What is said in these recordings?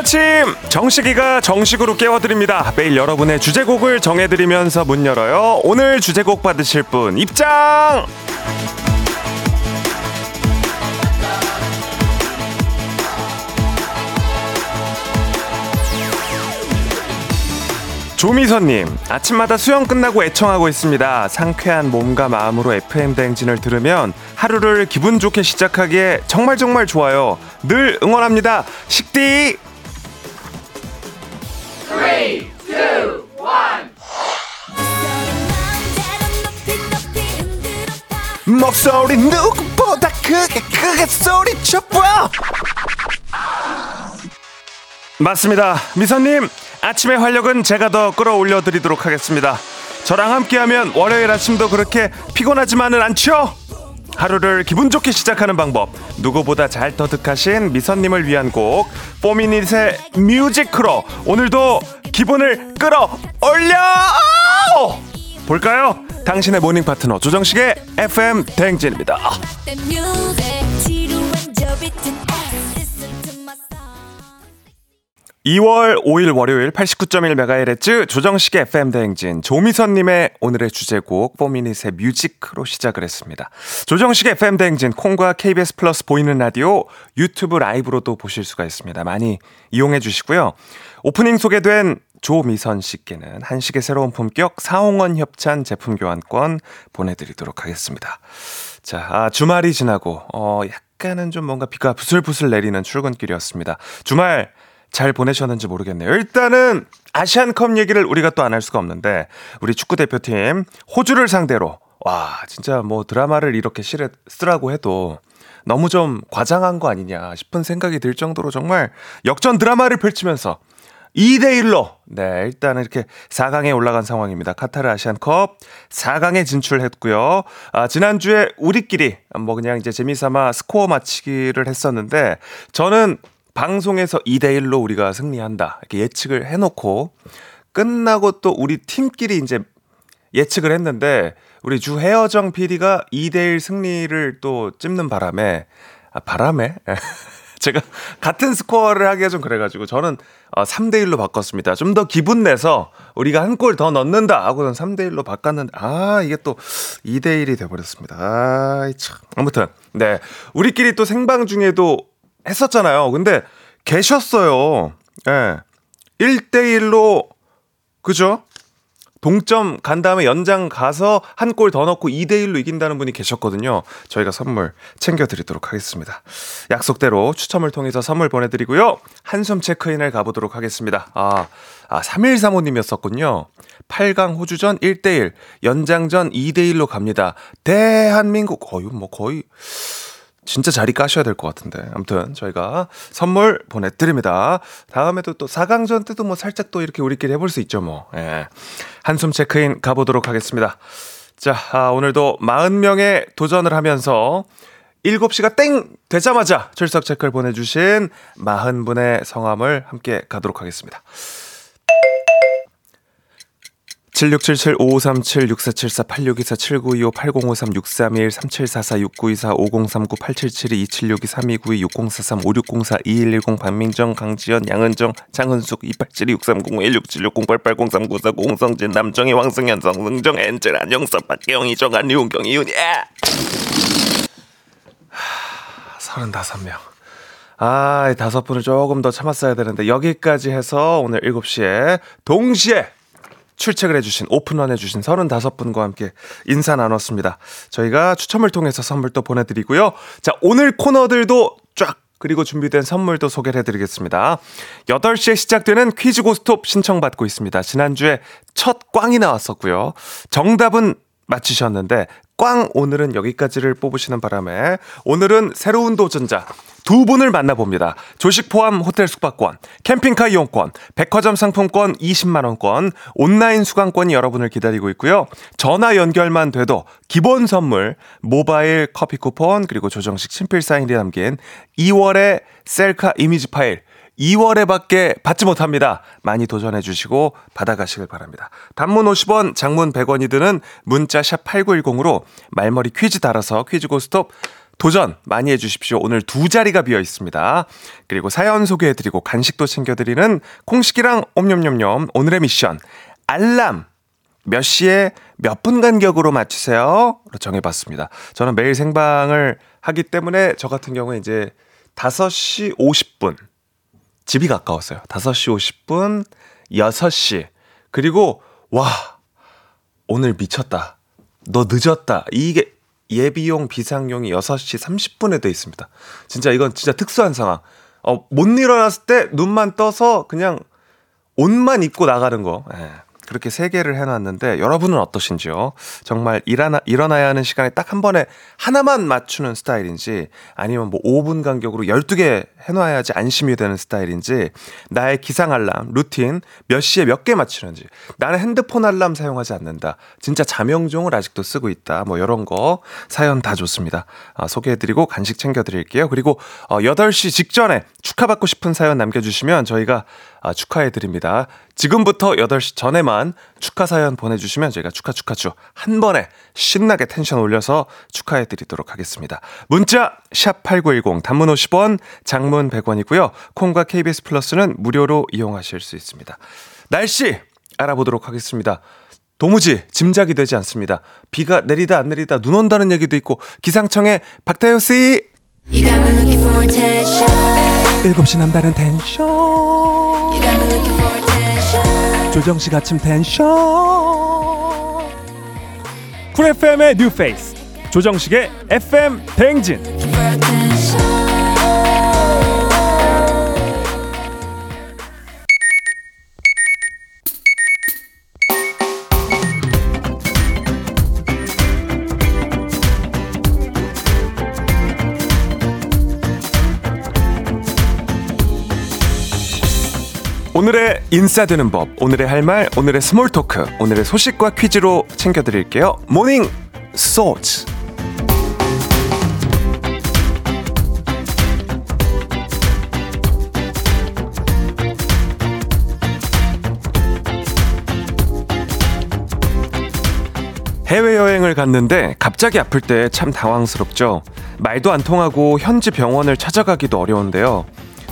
아침 정식이가 정식으로 깨워드립니다 매일 여러분의 주제곡을 정해드리면서 문 열어요 오늘 주제곡 받으실 분 입장 조미선님, 아침마다 수영 끝나고 애청하고 있습니다. 상쾌한 몸과 마음으로 FM 대행진을 들으면 하루를 기분 좋게 시작하기에 정말 정말 좋아요. 늘 응원합니다. 식디! 3, 2, 1. 목소리 누구보다 크게 크게 소리쳐봐! 맞습니다. 미선님, 아침의 활력은 제가 더 끌어올려 드리도록 하겠습니다. 저랑 함께하면 월요일 아침도 그렇게 피곤하지만은 않죠? 하루를 기분 좋게 시작하는 방법 누구보다 잘 터득하신 미선님을 위한 곡 포미닛의 뮤직으로 오늘도 기분을 끌어올려 볼까요? 당신의 morning 파트너 조정식의 FM 대행진입니다. 2월 5일 월요일 89.1MHz 조정식의 FM 대행진 조미선님의 오늘의 주제곡 4미닛의 뮤직으로 시작을 했습니다. 조정식의 FM 대행진 콩과 KBS 플러스 보이는 라디오 유튜브 라이브로도 보실 수가 있습니다. 많이 이용해 주시고요. 오프닝 소개된 조미선 씨께는 한식의 새로운 품격 사홍원 협찬 제품 교환권 보내드리도록 하겠습니다. 자, 아, 주말이 지나고 어 약간은 좀 뭔가 비가 부슬부슬 내리는 출근길이었습니다. 주말 잘 보내셨는지 모르겠네요. 일단은 아시안컵 얘기를 우리가 또 안 할 수가 없는데 우리 축구 대표팀 호주를 상대로 와 진짜 뭐 드라마를 이렇게 실에 쓰라고 해도 너무 좀 과장한 거 아니냐 싶은 생각이 들 정도로 정말 역전 드라마를 펼치면서 2대 1로, 네, 일단은 이렇게 4강에 올라간 상황입니다. 카타르 아시안컵 4강에 진출했고요. 아, 지난주에 우리끼리 뭐 그냥 이제 재미삼아 스코어 맞히기를 했었는데, 저는 방송에서 2대1로 우리가 승리한다. 이렇게 예측을 해놓고 끝나고 또 우리 팀끼리 이제 예측을 했는데 우리 주혜어정 PD가 2대1 승리를 또 찝는 바람에 아, 바람에? 제가 같은 스코어를 하기가 좀 그래가지고 저는 3대1로 어, 바꿨습니다. 좀 더 기분 내서 우리가 한 골 더 넣는다 하고는 3대1로 바꿨는데 아 이게 또 2대1이 돼버렸습니다. 아, 참. 아무튼 네 우리끼리 또 생방 중에도 했었잖아요. 근데 계셨어요. 예. 네. 1대1로, 그죠? 동점 간 다음에 연장 가서 한 골 더 넣고 2대1로 이긴다는 분이 계셨거든요. 저희가 선물 챙겨드리도록 하겠습니다. 약속대로 추첨을 통해서 선물 보내드리고요. 한숨 체크인을 가보도록 하겠습니다. 아, 아 3135님이었었군요. 8강 호주전 1대1, 연장전 2대1로 갑니다. 대한민국, 거의 뭐 거의, 진짜 자리 까셔야 될 것 같은데. 아무튼 저희가 선물 보내드립니다. 다음에도 또 4강전 때도 뭐 살짝 또 이렇게 우리끼리 해볼 수 있죠, 뭐. 예. 한숨 체크인 가보도록 하겠습니다. 자, 아, 오늘도 40명의 도전을 하면서 7시가 땡! 되자마자 출석 체크를 보내주신 40분의 성함을 함께 가도록 하겠습니다. 7677-5376-4744-8925-8036-3744-6924-5039-8772-2762-3292-6043-5604-2110 박민정, 강지연, 양은정, 장은숙, 2872-6301-6760-8803-94 공성진, 남정희, 왕승현, 성승정, 엔젤, 안영석, 박혜영, 이정한, 유은경, 이윤이, 야! 35명. 아, 다섯 분을 조금 더 참았어야 되는데, 여기까지 해서 오늘 7시에 동시에 출첵을 해주신 오픈런 해주신 35분과 함께 인사 나눴습니다. 저희가 추첨을 통해서 선물 또 보내드리고요. 자 오늘 코너들도 쫙 그리고 준비된 선물도 소개를 해드리겠습니다. 8시에 시작되는 퀴즈 고스톱 신청받고 있습니다. 지난주에 첫 꽝이 나왔었고요. 정답은 맞히셨는데 꽝 오늘은 여기까지를 뽑으시는 바람에 오늘은 새로운 도전자 두 분을 만나봅니다. 조식 포함 호텔 숙박권, 캠핑카 이용권, 백화점 상품권 20만 원권, 온라인 수강권이 여러분을 기다리고 있고요. 전화 연결만 돼도 기본 선물, 모바일 커피 쿠폰, 그리고 조정식 친필 사인이 담긴 2월의 셀카 이미지 파일, 2월에 밖에 받지 못합니다. 많이 도전해 주시고 받아가시길 바랍니다. 단문 50원, 장문 100원이 드는 문자 샵 8910으로 말머리 퀴즈 달아서 퀴즈 고스톱 도전 많이 해주십시오. 오늘 두 자리가 비어 있습니다. 그리고 사연 소개해드리고 간식도 챙겨드리는 콩식이랑 옴념념념 오늘의 미션 알람 몇 시에 몇 분 간격으로 맞추세요? 정해봤습니다. 저는 매일 생방을 하기 때문에 저 같은 경우에 이제 5시 50분. 집이 가까웠어요. 5시 50분, 6시. 그리고, 와, 오늘 미쳤다. 너 늦었다. 이게 예비용, 비상용이 6시 30분에 돼 있습니다. 진짜 이건 진짜 특수한 상황. 어, 못 일어났을 때 눈만 떠서 그냥 옷만 입고 나가는 거. 예. 그렇게 세 개를 해놨는데 여러분은 어떠신지요? 정말 일어나, 일어나야 하는 시간에 딱 한 번에 하나만 맞추는 스타일인지 아니면 뭐 5분 간격으로 12개 해놔야지 안심이 되는 스타일인지 나의 기상 알람, 루틴 몇 시에 몇 개 맞추는지 나는 핸드폰 알람 사용하지 않는다. 진짜 자명종을 아직도 쓰고 있다. 뭐 이런 거 사연 다 좋습니다. 아, 소개해드리고 간식 챙겨드릴게요. 그리고 어, 8시 직전에 축하받고 싶은 사연 남겨주시면 저희가 아, 축하해드립니다. 지금부터 8시 전에만 축하 사연 보내주시면 저희가 축하 축하축 한 번에 신나게 텐션 올려서 축하해드리도록 하겠습니다. 문자 샵8910 단문 50원 장문 100원이고요. 콩과 KBS 플러스는 무료로 이용하실 수 있습니다. 날씨 알아보도록 하겠습니다. 도무지 짐작이 되지 않습니다. 비가 내리다 안 내리다 눈 온다는 얘기도 있고 기상청의 박태효 씨 7시 남다른 텐션 조정식 아침 텐션. 쿨 FM의 뉴페이스 조정식의 FM 대행진 오늘의 인싸되는 법, 오늘의 할 말, 오늘의 small talk, 오늘의 소식과 퀴즈로 챙겨드릴게요. morning 소츠. 해외여행을 갔는데 갑자기 아플 때 참 당황스럽죠. 말도 안 통하고 현지 병원을 찾아가기도 어려운데요.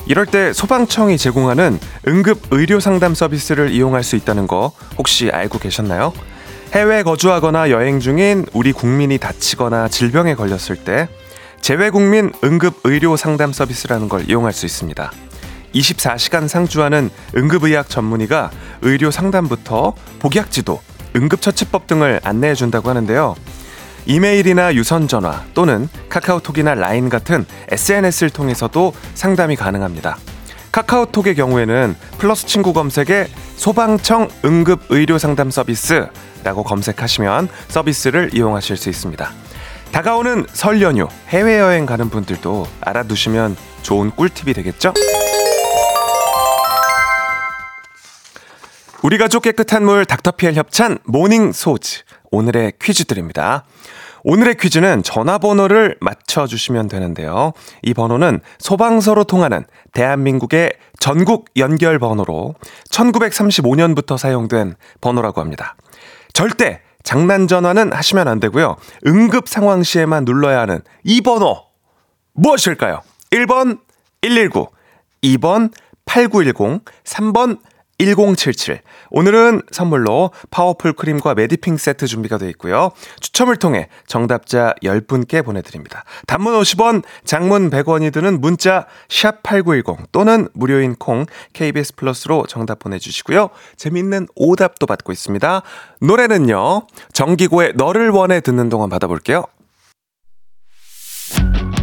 이럴 때 소방청이 제공하는 응급 의료 상담 서비스를 이용할 수 있다는 거 혹시 알고 계셨나요? 해외 거주하거나 여행 중인 우리 국민이 다치거나 질병에 걸렸을 때 재외국민 응급 의료 상담 서비스라는 걸 이용할 수 있습니다. 24시간 상주하는 응급의학 전문의가 의료 상담부터 복약 지도, 응급처치법 등을 안내해 준다고 하는데요. 이메일이나 유선전화 또는 카카오톡이나 라인 같은 SNS를 통해서도 상담이 가능합니다. 카카오톡의 경우에는 플러스 친구 검색에 소방청 응급 의료 상담 서비스라고 검색하시면 서비스를 이용하실 수 있습니다. 다가오는 설 연휴 해외여행 가는 분들도 알아두시면 좋은 꿀팁이 되겠죠? 우리 가족 깨끗한 물 닥터피엘 협찬 morning 소즈 오늘의 퀴즈 드립니다. 오늘의 퀴즈는 전화번호를 맞춰주시면 되는데요. 이 번호는 소방서로 통하는 대한민국의 전국 연결 번호로 1935년부터 사용된 번호라고 합니다. 절대 장난 전화는 하시면 안 되고요. 응급 상황 시에만 눌러야 하는 이 번호 무엇일까요? 1번 119, 2번 8910, 3번 1077. 오늘은 선물로 파워풀 크림과 메디핑 세트 준비가 되어 있고요. 추첨을 통해 정답자 10분께 보내드립니다. 단문 50원, 장문 100원이 드는 문자 샵8910 또는 무료인 콩 KBS 플러스로 정답 보내주시고요. 재밌는 오답도 받고 있습니다. 노래는요. 정기고의 너를 원해 듣는 동안 받아볼게요.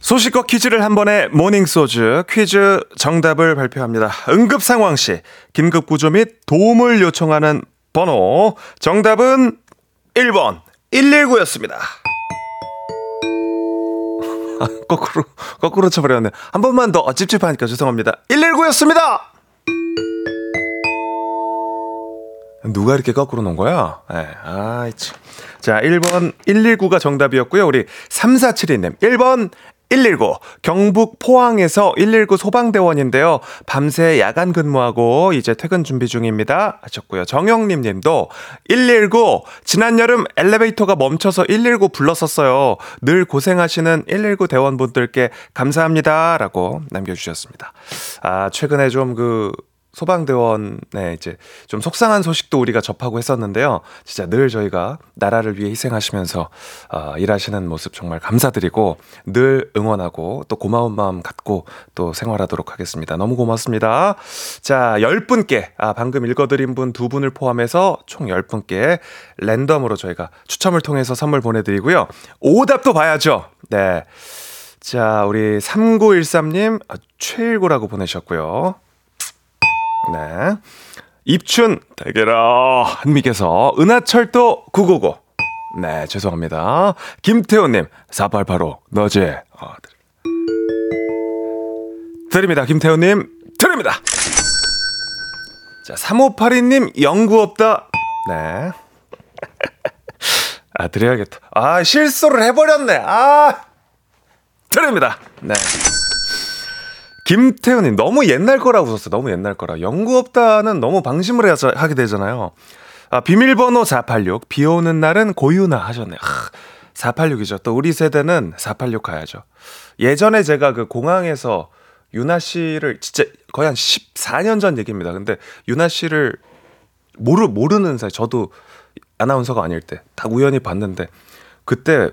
소식과 퀴즈를 한 번에 모닝 소즈 퀴즈 정답을 발표합니다. 응급 상황 시 긴급 구조 및 도움을 요청하는 번호 정답은 1번 119였습니다. 아, 거꾸로 거꾸로 쳐버렸네. 한 번만 더 찝찝하니까 죄송합니다. 119였습니다. 누가 이렇게 거꾸로 놓은 거야? 네, 참. 자, 1번 119가 정답이었고요. 우리 3472님. 1번 119 경북 포항에서 119 소방대원인데요. 밤새 야간 근무하고 이제 퇴근 준비 중입니다. 하셨고요. 정영님 님도 119 지난 여름 엘리베이터가 멈춰서 119 불렀었어요. 늘 고생하시는 119 대원분들께 감사합니다라고 남겨 주셨습니다. 아, 최근에 좀그 소방대원의 이제 좀 속상한 소식도 우리가 접하고 했었는데요. 진짜 늘 저희가 나라를 위해 희생하시면서 어, 일하시는 모습 정말 감사드리고 늘 응원하고 또 고마운 마음 갖고 또 생활하도록 하겠습니다. 너무 고맙습니다. 자, 10분께, 아, 방금 읽어드린 분 두 분을 포함해서 총 10분께 랜덤으로 저희가 추첨을 통해서 선물 보내드리고요. 오답도 봐야죠. 네. 자, 우리 3913님, 아, 최일구라고 보내셨고요. 네. 입춘 대게라 한미께서 은하철도 999. 네, 죄송합니다. 김태호님 4885 너제. 어, 드립니다. 김태호님 드립니다. 자, 3582님 연구 없다. 네. 아, 드려야겠다. 아, 실수를 해버렸네. 아, 드립니다. 네. 김태훈님 너무 옛날 거라고 썼어요. 너무 옛날 거라. 연구 없다는 너무 방심을 해서 하게 되잖아요. 아, 비밀번호 486. 비 오는 날은 고유나 하셨네요. 아, 486이죠. 또 우리 세대는 486 가야죠. 예전에 제가 그 공항에서 유나 씨를 진짜 거의 한 14년 전 얘기입니다. 근데 유나 씨를 모르 모르는 사이 저도 아나운서가 아닐 때 딱 우연히 봤는데 그때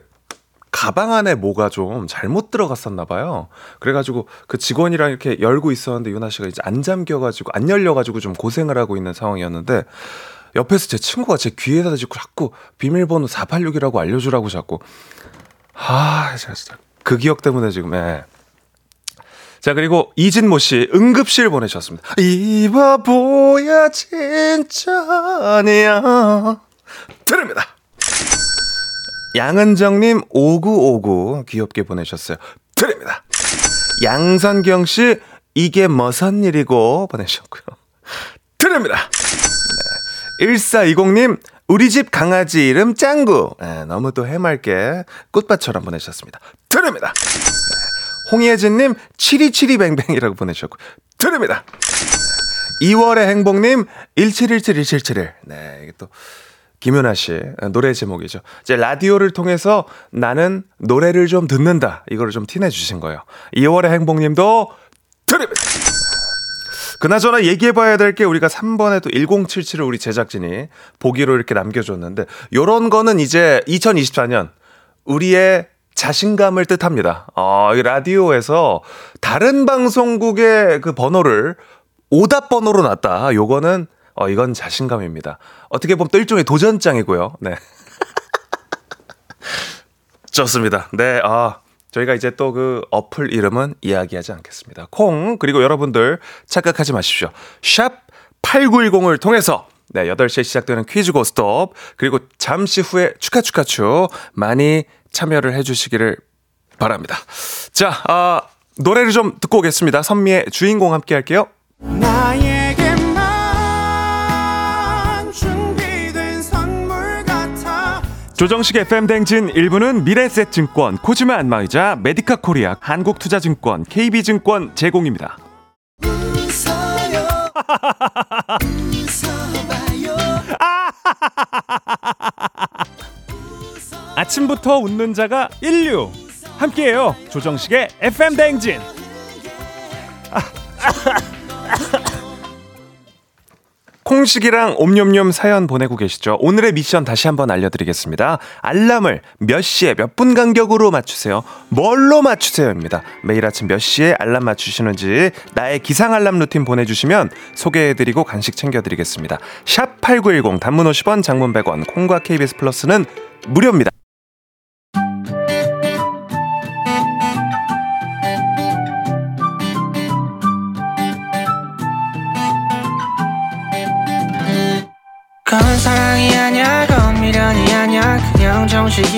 가방 안에 뭐가 좀 잘못 들어갔었나 봐요. 그래가지고 그 직원이랑 이렇게 열고 있었는데 유나 씨가 이제 안 잠겨가지고 안 열려가지고 좀 고생을 하고 있는 상황이었는데 옆에서 제 친구가 제 귀에다 대고 자꾸 비밀번호 486이라고 알려주라고 자꾸 아 진짜 그 기억 때문에 지금 예. 자 그리고 이진모 씨 응급실 보내셨습니다. 이 바보야 진짜 아니야 드립니다. 양은정님 5959 귀엽게 보내셨어요. 드립니다. 양선경 씨 이게 무슨 일이고 보내셨고요. 드립니다. 네. 1420님 우리 집 강아지 이름 짱구. 네, 너무 또 해맑게 꽃밭처럼 보내셨습니다. 드립니다. 네. 홍예진님 7272뱅뱅이라고 보내셨고 드립니다. 2월의 행복님 17171771. 네, 이게 또 김윤아 씨 노래 제목이죠. 이제 라디오를 통해서 나는 노래를 좀 듣는다. 이거를 좀 티내 주신 거예요. 2월의 행복님도 드립니다. 그나저나 얘기해봐야 될 게 우리가 3번에 또 1077을 우리 제작진이 보기로 이렇게 남겨줬는데 요런 거는 이제 2024년 우리의 자신감을 뜻합니다. 어, 이 라디오에서 다른 방송국의 그 번호를 오답 번호로 놨다. 요거는 어, 이건 자신감입니다. 어떻게 보면 또 일종의 도전장이고요. 네. 좋습니다. 네, 아. 저희가 이제 또 그 어플 이름은 이야기하지 않겠습니다. 콩, 그리고 여러분들 착각하지 마십시오. 샵 8910을 통해서 네, 8시에 시작되는 퀴즈 고스톱, 그리고 잠시 후에 축하축하추 많이 참여를 해주시기를 바랍니다. 자, 아, 노래를 좀 듣고 오겠습니다. 선미의 주인공 함께 할게요. 조정식 FM 댕진 1부는 미래셋증권, 코지마 안마의자, 메디카 코리아, 한국투자증권, KB증권 제공입니다. 아침부터 웃는 자가 인류. 함께해요. 조정식의 FM 댕진. 콩식이랑 옴뇸뇸 사연 보내고 계시죠? 오늘의 미션 다시 한번 알려드리겠습니다. 알람을 몇 시에 몇 분 간격으로 맞추세요. 뭘로 맞추세요입니다. 매일 아침 몇 시에 알람 맞추시는지 나의 기상 알람 루틴 보내주시면 소개해드리고 간식 챙겨드리겠습니다. 샵 8910 단문 50원 장문 100원 콩과 KBS 플러스는 무료입니다.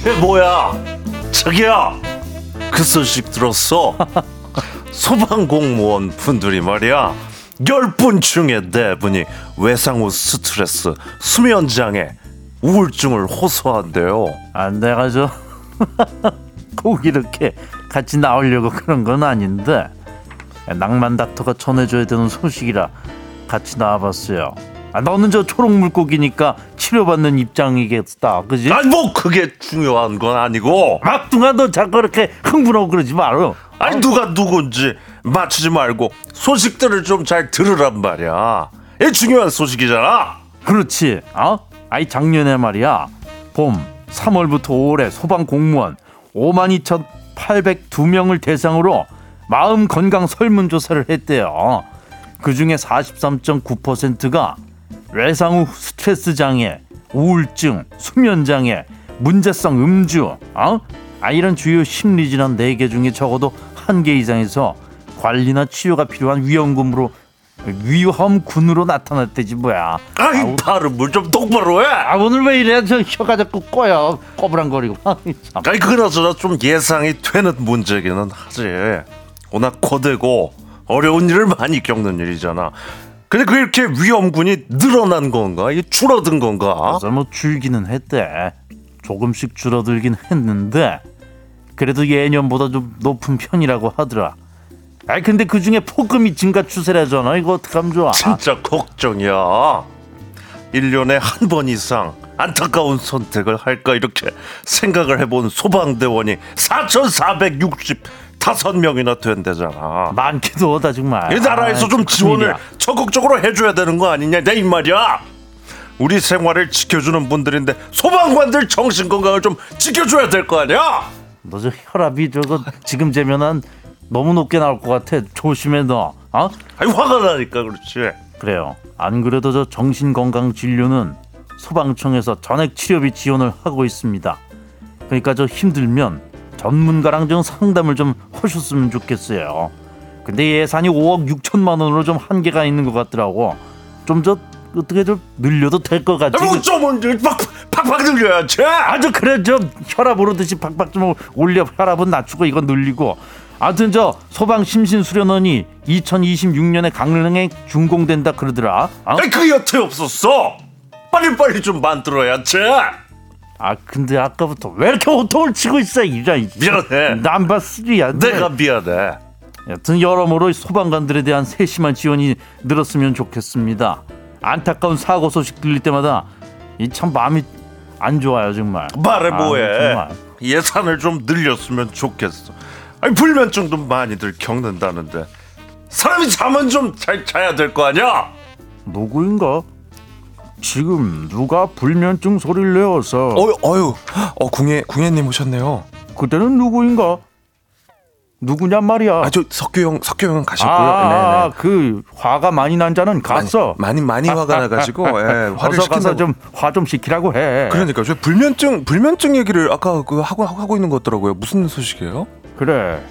이게 뭐야? 자기야, 그 소식 들었어? 소방공무원 분들이 말이야, 열 분 중에 네 분이 외상 후 스트레스, 수면 장애, 우울증을 호소한대요. 아, 내가 저, 꼭 이렇게 같이 나오려고 그런 건 아닌데, 낭만 닥터가 전해줘야 되는 소식이라 같이 나와봤어요. 아, 너는 저 초록 물고기니까 치료받는 입장이겠다, 그지? 아니 뭐 그게 중요한 건 아니고, 막둥아, 너 자꾸 그렇게 흥분하고 그러지 마라. 아니 누가 누군지 맞추지 말고 소식들을 좀 잘 들으란 말이야. 이 중요한 소식이잖아. 그렇지, 어? 아이, 작년에 말이야, 봄, 3월부터 5월에 소방 공무원 52,802명을 대상으로 마음 건강 설문조사를 했대요. 그 중에 43.9%가 외상 후 스트레스 장애, 우울증, 수면 장애, 문제성 음주, 어? 아 이런 주요 심리 질환 4개 중에 적어도 한 개 이상에서 관리나 치료가 필요한 위험군으로 위험군으로 나타났대지 뭐야. 아이 발음을 좀 똑바로 해. 아 오늘 왜 이래? 저 혀가 자꾸 꼬여 꼬부랑거리고. 아니 그나저나 좀 예상이 되는 문제기는 하지. 워낙 고되고 어려운 일을 많이 겪는 일이잖아. 근데 그 이렇게 위험군이 늘어난 건가? 이게 줄어든 건가? 그래서 뭐 줄기는 했대. 조금씩 줄어들긴 했는데 그래도 예년보다 좀 높은 편이라고 하더라. 아이 근데 그 중에 폭금이 증가 추세라잖아. 이거 어떡하면 좋아? 진짜 걱정이야. 1년에 한 번 이상 안타까운 선택을 할까 이렇게 생각을 해본 소방대원이 4,465명이나 된대잖아. 많기도 하다 정말. 이 나라에서 아, 좀 지원을 큰일이야. 적극적으로 해줘야 되는 거 아니냐 내 이 말이야 우리 생활을 지켜주는 분들인데 소방관들 정신 건강을 좀 지켜줘야 될 거 아니야 너 저 혈압이 저거 지금 재면 한 너무 높게 나올 것 같아. 조심해 너. 어? 아니 화가 나니까 그렇지 그래요. 안 그래도 저 정신 건강 진료는 소방청에서 전액 치료비 지원을 하고 있습니다. 그러니까 저 힘들면 전문가랑 좀 상담을 좀 하셨으면 좋겠어요. 근데 예산이 5억 6천만 원으로 좀 한계가 있는 것 같더라고. 좀저 어떻게 좀 늘려도 될 것 같지? 어쩌면 팍 팍팍 들려야지 아주 그래 저 혈압 오르듯이 박박 좀 올려 혈압은 낮추고 이건 늘리고 아무튼 저 소방 심신 수련원이 2026년에 강릉에 준공된다 그러더라. 어? 아니 그 여태 없었어 빨리빨리 좀 만들어야지 아 근데 아까부터 왜 이렇게 호통을 치고 있어 이런 미안해. 남바스리야 내가 미안해 여튼 여러모로 소방관들에 대한 세심한 지원이 늘었으면 좋겠습니다. 안타까운 사고 소식 들릴 때마다 이 참 마음이 안 좋아요 정말. 말해 아, 뭐해 정말. 예산을 좀 늘렸으면 좋겠어 아니 불면증도 많이들 겪는다는데 사람이 잠은 좀 잘 자야 될 거 아니야 누구인가? 지금 누가 불면증 소리를 내어서 어유 어유 어 궁예 궁예님 오셨네요. 그때는 누구인가? 누구냔 말이야. 아, 저 석규 형, 석규 형은 가셨고요. 아, 네네. 그 화가 많이 난 자는 갔어. 많이, 많이, 많이 화가 나가지고, 예, 화를 가서 시킨다고. 좀화 좀 시키라고 해. 그러니까 저 불면증, 불면증 얘기를 아까 그 하고, 하고 있는 것 같더라고요. 무슨 소식이에요? 그래.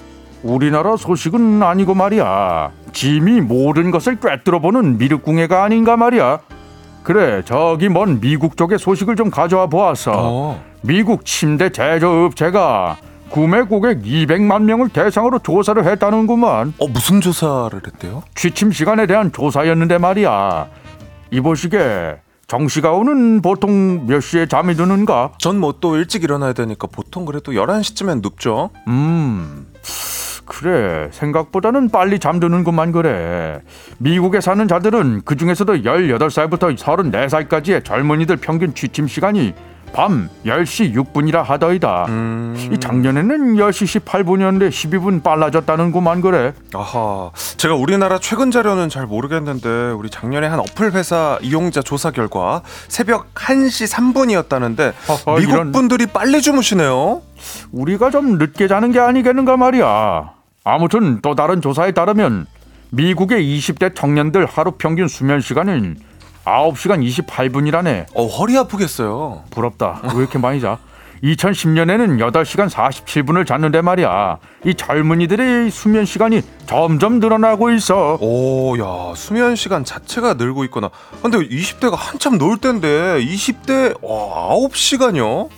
우리나라 소식은 아니고 말이야. 짐이 모든 것을 꿰뚫어보는 미륵궁예가 아닌가 말이야. 그래, 저기 먼 미국 쪽의 소식을 좀 가져와 보았어. 어. 미국 침대 제조업체가 구매 고객 200만 명을 대상으로 조사를 했다는구만. 어, 무슨 조사를 했대요? 취침 시간에 대한 조사였는데 말이야. 이보시게 정시가 오는 보통 몇 시에 잠이 드는가? 전 뭐 또 일찍 일어나야 되니까 보통 그래도 11시쯤엔 눕죠. 음, 그래. 생각보다는 빨리 잠드는구만 그래. 미국에 사는 자들은 그 중에서도 18살부터 34살까지의 젊은이들 평균 취침 시간이 밤 10시 6분이라 하더이다. 음. 이 작년에는 10시 18분이었는데 12분 빨라졌다는구만 그래. 아하, 제가 우리나라 최근 자료는 잘 모르겠는데 우리 작년에 한 어플 회사 이용자 조사 결과 새벽 1시 3분이었다는데 허허, 미국 이런- 분들이 빨리 주무시네요. 우리가 좀 늦게 자는 게 아니겠는가 말이야. 아무튼 또 다른 조사에 따르면 미국의 20대 청년들 하루 평균 수면 시간은 9시간 28분이라네. 어, 허리 아프겠어요. 부럽다. 왜 이렇게 많이 자? 2010년에는 8시간 47분을 잤는데 말이야. 이 젊은이들의 수면 시간이 점점 늘어나고 있어. 오, 야, 수면 시간 자체가 늘고 있구나. 근데 20대가 한참 놀 때인데 20대 와, 9시간이요?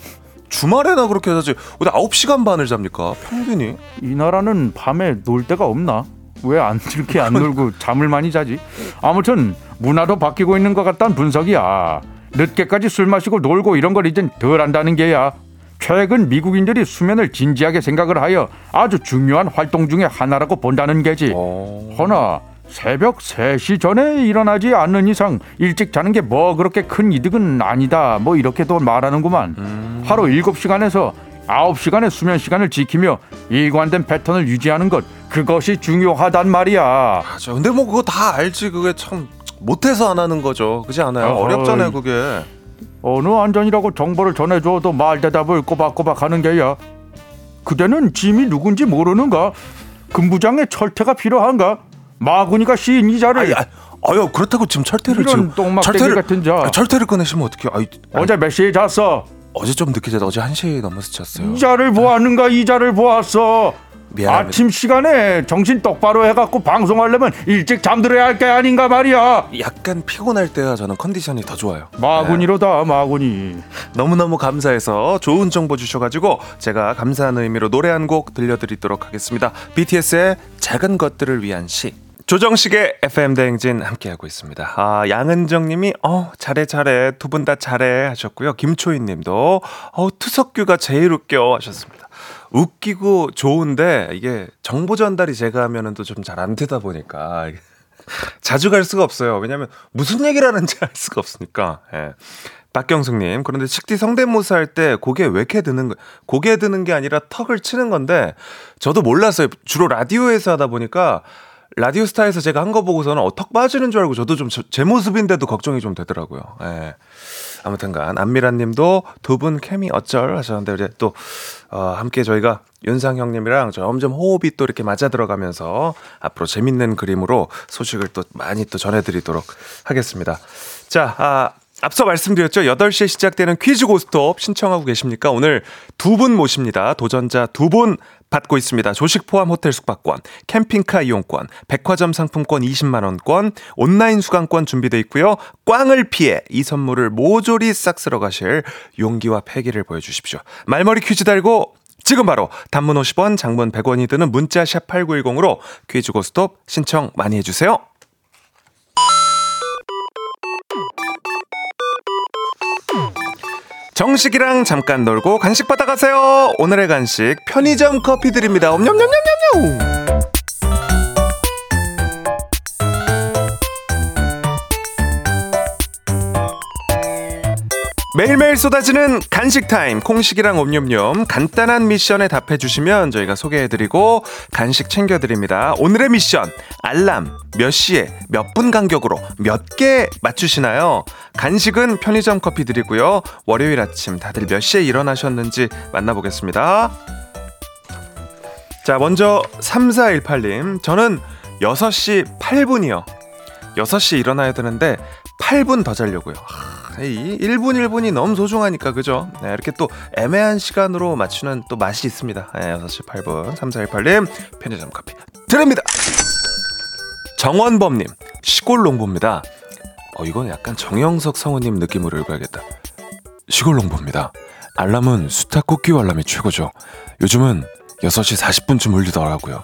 주말에나 그렇게 자지. 어디 9시간 반을 잡니까? 평균이? 이 나라는 밤에 놀 데가 없나? 왜 안 이렇게 안 놀고 잠을 많이 자지? 아무튼 문화도 바뀌고 있는 것 같다는 분석이야. 늦게까지 술 마시고 놀고 이런 걸 이젠 덜 한다는 게야. 최근 미국인들이 수면을 진지하게 생각을 하여 아주 중요한 활동 중에 하나라고 본다는 게지. 어. 허나 새벽 3시 전에 일어나지 않는 이상 일찍 자는 게 뭐 그렇게 큰 이득은 아니다. 뭐 이렇게도 말하는구만. 하루 7시간에서 9시간의 수면 시간을 지키며 일관된 패턴을 유지하는 것 그것이 중요하단 말이야. 맞아. 근데 뭐 그거 다 알지. 그게 참 못해서 안 하는 거죠. 그지 않아요? 어허이. 어렵잖아요, 그게. 어느 안전이라고 정보를 전해줘도 말 대답을 꼬박꼬박 하는 게야. 그대는 짐이 누군지 모르는가? 금부장의 철퇴가 필요한가? 마구니가 시인 이자를 아유 그렇다고 지금 철퇴를 지금 똥막대기 같은 자. 아, 철퇴를 꺼내시면 어떡해요? 아이, 어제 몇 시에 잤어? 어제 좀 늦게 잤다. 어제 1시 넘어서 잤어요. 이자를 보았는가 이자를 보았어 미안합니다. 아침 시간에 정신 똑바로 해갖고 방송하려면 일찍 잠들어야 할 게 아닌가 말이야 약간 피곤할 때야 저는 컨디션이 더 좋아요. 마군이로다 마군이 네. 너무너무 감사해서 좋은 정보 주셔가지고 제가 감사하는 의미로 노래 한 곡 들려드리도록 하겠습니다. BTS의 작은 것들을 위한 시. 조정식의 FM 대행진 함께하고 있습니다. 아, 양은정 님이, 어, 잘해, 잘해. 두 분 다 잘해 하셨고요. 김초인 님도, 어, 투석규가 제일 웃겨 하셨습니다. 웃기고 좋은데, 이게 정보 전달이 제가 하면은 또 좀 잘 안 되다 보니까. 자주 갈 수가 없어요. 왜냐면 무슨 얘기를 하는지 알 수가 없으니까. 예. 박경숙님, 그런데 식디 성대모사 할 때 고개 왜 이렇게 드는 거, 고개 드는 게 아니라 턱을 치는 건데, 저도 몰랐어요. 주로 라디오에서 하다 보니까, 라디오 스타에서 제가 한 거 보고서는 어, 턱 빠지는 줄 알고 저도 좀 제 모습인데도 걱정이 좀 되더라고요. 예. 아무튼간, 안미란 님도 두 분 케미 어쩔 하셨는데, 이제 또, 어, 함께 저희가 윤상 형님이랑 점점 호흡이 또 이렇게 맞아 들어가면서 앞으로 재밌는 그림으로 소식을 또 많이 또 전해드리도록 하겠습니다. 자, 아, 앞서 말씀드렸죠. 8시에 시작되는 퀴즈 고스톱 신청하고 계십니까? 오늘 두 분 모십니다. 도전자 두 분 받고 있습니다. 조식 포함 호텔 숙박권, 캠핑카 이용권, 백화점 상품권 20만 원권, 온라인 수강권 준비되어 있고요. 꽝을 피해 이 선물을 모조리 싹 쓸어 가실 용기와 패기를 보여 주십시오. 말머리 퀴즈 달고 지금 바로 단문 50원, 장문 100원이 드는 문자 샵 8910으로 퀴즈 고스톱 신청 많이 해 주세요. 정식이랑 잠깐 놀고 간식 받아가세요. 오늘의 간식 편의점 커피 드립니다. 옴냠냠냠냠냠. 매일매일 쏟아지는 간식 타임 콩식이랑 옴념념 간단한 미션에 답해 주시면 저희가 소개해 드리고 간식 챙겨 드립니다. 오늘의 미션 알람 몇 시에 몇 분 간격으로 몇 개 맞추시나요? 간식은 편의점 커피 드리고요. 월요일 아침 다들 몇 시에 일어나셨는지 만나보겠습니다. 자, 먼저 3418님. 저는 6시 8분이요. 6시 일어나야 되는데 8분 더 자려고요. 하, 이 1분 1분이 너무 소중하니까 그죠? 네, 이렇게 또 애매한 시간으로 맞추는 또 맛이 있습니다. 네, 6시 8분 3418님 편의점 커피 드립니다. 정원범님 시골 농부입니다. 어 이건 약간 정영석 성우님 느낌으로 읽어야겠다. 시골 농부입니다. 알람은 수탉 꽃기호 알람이 최고죠. 요즘은 6시 40분쯤 울리더라고요.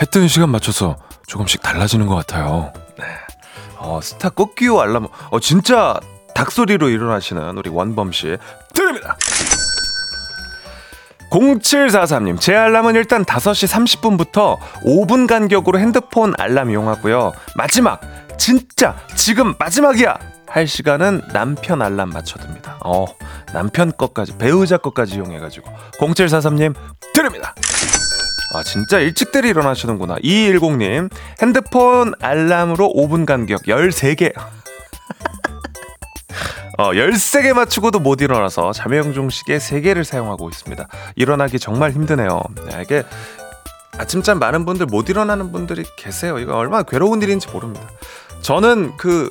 해 뜨는 시간 맞춰서 조금씩 달라지는 것 같아요. 네. 어, 스타 꽃기호 알람. 어, 진짜 닭소리로 일어나시는 우리 원범 씨. 드립니다! 0743님, 제 알람은 일단 5시 30분부터 5분 간격으로 핸드폰 알람 이용하고요. 마지막, 진짜 지금 마지막이야! 할 시간은 남편 알람 맞춰둡니다. 어, 남편 것까지, 배우자 것까지 이용해가지고. 0743님, 드립니다! 아, 진짜 일찍들 일어나시는구나. 2210님, 핸드폰 알람으로 5분 간격 13개. 어, 13개 맞추고도 못 일어나서 자매형종 시계 3개를 사용하고 있습니다. 일어나기 정말 힘드네요. 네, 이게 아침잠 많은 분들 못 일어나는 분들이 계세요. 이거 얼마나 괴로운 일인지 모릅니다. 저는 그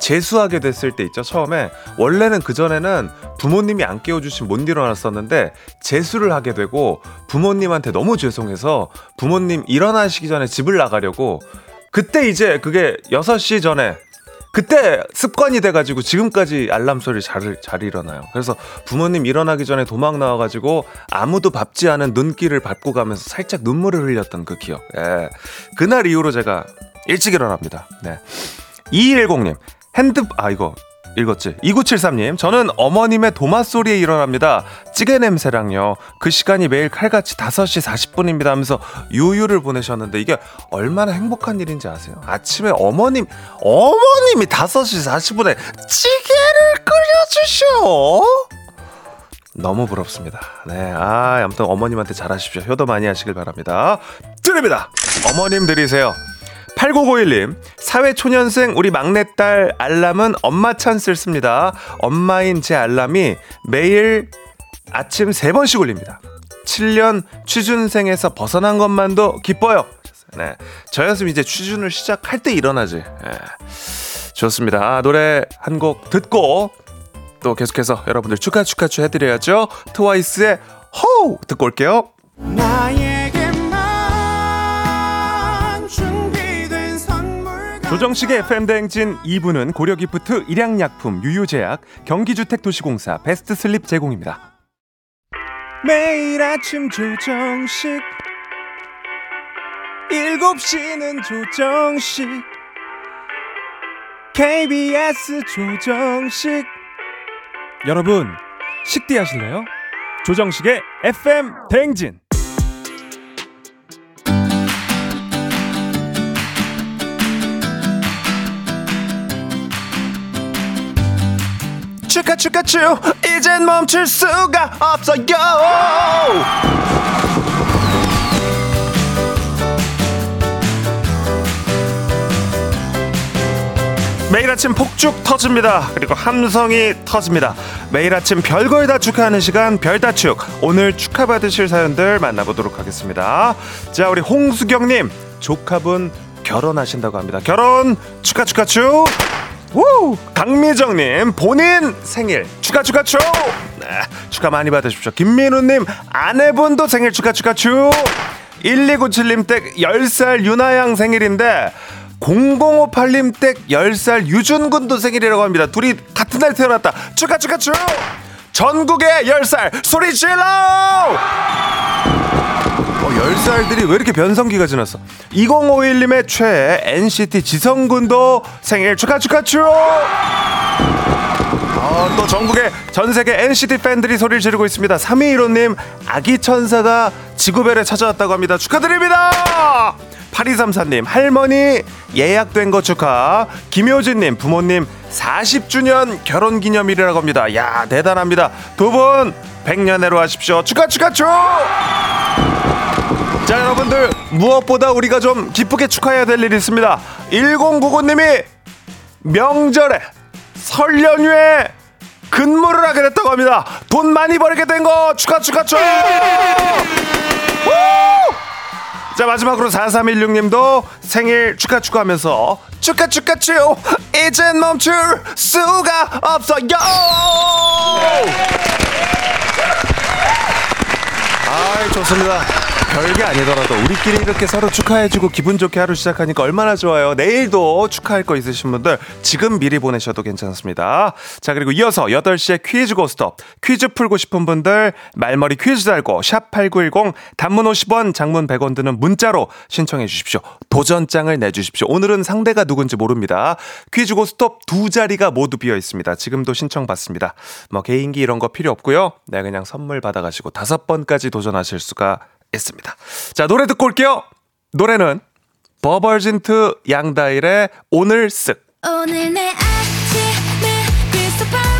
재수하게 됐을 때 있죠. 처음에 원래는 그 전에는 부모님이 안 깨워주신 못 일어났었는데 재수를 하게 되고 부모님한테 너무 죄송해서 부모님 일어나시기 전에 집을 나가려고 그때 이제 그게 6시 전에 그때 습관이 돼가지고 지금까지 알람 소리 잘, 잘 일어나요. 그래서 부모님 일어나기 전에 도망 나와가지고 아무도 밟지 않은 눈길을 밟고 가면서 살짝 눈물을 흘렸던 그 기억. 예. 그날 이후로 제가 일찍 일어납니다. 네. 2210님, 핸드, 아, 이거 읽었지. 2973님, 저는 어머님의 도마 소리에 일어납니다. 찌개 냄새랑요. 그 시간이 매일 칼같이 5시 40분입니다 하면서 유유를 보내셨는데 이게 얼마나 행복한 일인지 아세요? 아침에 어머님, 어머님이 5시 40분에 찌개를 끓여주셔! 너무 부럽습니다. 네, 아, 아무튼 어머님한테 잘하십시오. 효도 많이 하시길 바랍니다. 드립니다! 어머님 들이세요. 8991님, 사회초년생 우리 막내딸 알람은 엄마 찬스를 씁니다. 엄마인 제 알람이 매일 아침 3번씩 울립니다. 7년 취준생에서 벗어난 것만도 기뻐요. 네. 저였으면 이제 취준을 시작할 때 일어나지. 네. 좋습니다. 아, 노래 한 곡 듣고 또 계속해서 여러분들 축하 축하 축 해드려야죠. 트와이스의 호우 듣고 올게요. 조정식의 FM 대행진 2부는 고려기프트, 일양약품, 유유제약, 경기주택도시공사, 베스트슬립 제공입니다. 매일 아침 조정식 7시는 조정식 KBS 조정식 여러분 식대 하실래요? 조정식의 FM 대행진 축하 축하 축 이젠 멈출 수가 없어요 매일 아침 폭죽 터집니다. 그리고 함성이 터집니다. 매일 아침 별걸 다 축하하는 시간 별다축. 오늘 축하받으실 사연들 만나보도록 하겠습니다. 자, 우리 홍수경님 조카분 결혼하신다고 합니다. 결혼 축하 축하 축. 우! 강미정님 본인 생일 축하 축하 축. 네, 축하 많이 받으십시오. 김민우님 아내분도 생일 축하 축하 축. 1297님 댁 10살 유나양 생일인데 0058님 댁 10살 유준군도 생일이라고 합니다. 둘이 같은 날 태어났다. 축하 축하 축! 전국의 10살 소리 질러! 어, 10살들이 왜 이렇게 변성기가 지났어? 2051님의 최애 NCT 지성군도 생일 축하 축하 축! 어, 또 전국의 전 세계 NCT 팬들이 소리를 지르고 있습니다. 3215님 아기 천사가 지구별에 찾아왔다고 합니다. 축하드립니다! 8234님 할머니 예약된 거 축하 김효진님 부모님 40주년 결혼기념일이라고 합니다 야 대단합니다 두분 백년해로 하십시오 축하 축하 축! 자 여러분들 무엇보다 우리가 좀 기쁘게 축하해야 될 일이 있습니다 1099님이 명절에 설 연휴에 근무를 하게 됐다고 합니다 돈 많이 벌게 된 거 축하 축하 축! 우! 자, 마지막으로 4316님도 생일 축하 축하하면서 축하 축하 축 이젠 멈출 수가 없어요. 아, 좋습니다. 별게 아니더라도 우리끼리 이렇게 서로 축하해주고 기분 좋게 하루 시작하니까 얼마나 좋아요. 내일도 축하할 거 있으신 분들 지금 미리 보내셔도 괜찮습니다. 자, 그리고 이어서 8시에 퀴즈 고스톱. 퀴즈 풀고 싶은 분들 말머리 퀴즈 달고 샵 8910 단문 50원, 장문 100원 드는 문자로 신청해 주십시오. 도전장을 내주십시오. 오늘은 상대가 누군지 모릅니다. 퀴즈 고스톱 두 자리가 모두 비어 있습니다. 지금도 신청 받습니다. 뭐 개인기 이런 거 필요 없고요. 네, 그냥 선물 받아가시고 다섯 번까지 도전하실 수가 있습니다. 자, 노래 듣고 올게요. 노래는 버벌진트 양다일의 오늘 쓱. 오늘 내 아침을 perfect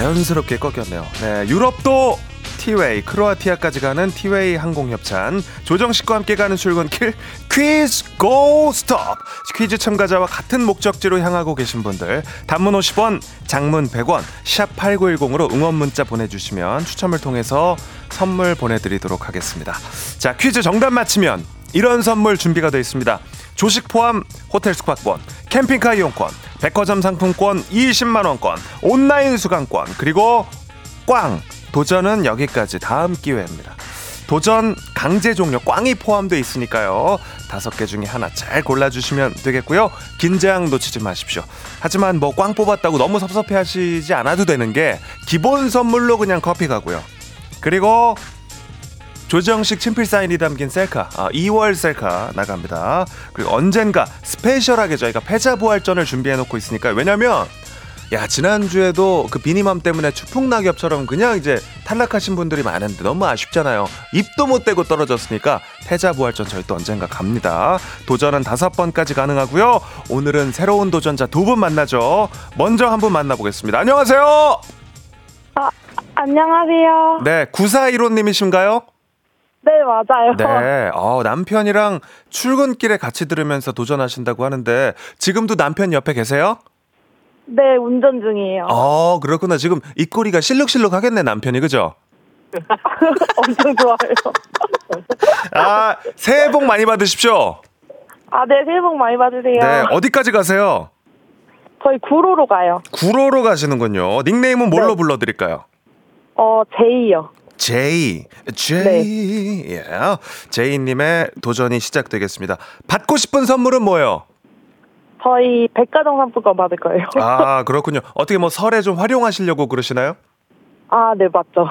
자연스럽게 꺾였네요. 네, 유럽도 티웨이, 크로아티아까지 가는 티웨이 항공협찬, 조정식과 함께 가는 출근길 퀴즈 고 스톱! 퀴즈 참가자와 같은 목적지로 향하고 계신 분들, 단문 50원, 장문 100원, 샵 8910으로 응원 문자 보내주시면 추첨을 통해서 선물 보내드리도록 하겠습니다. 자, 퀴즈 정답 맞히면 이런 선물 준비가 되어 있습니다. 조식 포함 호텔 숙박권, 캠핑카 이용권, 백화점 상품권 20만 원권, 온라인 수강권, 그리고 꽝! 도전은 여기까지 다음 기회입니다. 도전 강제 종료 꽝이 포함되어 있으니까요. 다섯 개 중에 하나 잘 골라주시면 되겠고요. 긴장 놓치지 마십시오. 하지만 뭐 꽝 뽑았다고 너무 섭섭해 하시지 않아도 되는 게 기본 선물로 그냥 커피 가고요. 그리고 조정식 친필 사인이 담긴 셀카 아, 2월 셀카 나갑니다. 그리고 언젠가 스페셜하게 저희가 패자부활전을 준비해 놓고 있으니까 왜냐면 야 지난주에도 그 비니맘 때문에 추풍낙엽처럼 그냥 이제 탈락하신 분들이 많은데 너무 아쉽잖아요. 입도 못 대고 떨어졌으니까 패자부활전 저희 또 언젠가 갑니다. 도전은 다섯 번까지 가능하고요. 오늘은 새로운 도전자 두 분 만나죠. 먼저 한 분 만나보겠습니다. 안녕하세요. 안녕하세요. 네 9415님이신가요? 네, 맞아요. 네. 어, 남편이랑 출근길에 같이 들으면서 도전하신다고 하는데 지금도 남편 옆에 계세요? 네, 운전 중이에요. 어, 그렇구나. 지금 입꼬리가 실룩실룩 하겠네, 남편이. 그죠? 엄청 좋아요. 아, 새해 복 많이 받으십시오. 아, 네, 새해 복 많이 받으세요. 네. 어디까지 가세요? 저희 구로로 가요. 구로로 가시는군요. 닉네임은 뭘로 네. 불러드릴까요? 어, 제이요. 제이. 제이. 예. 제이님의 도전이 시작되겠습니다. 받고 싶은 선물은 뭐예요? 저희 백화점 상품권 받을 거예요. 아, 그렇군요. 어떻게 뭐 설에 좀 활용하시려고 그러시나요? 아, 네, 맞죠.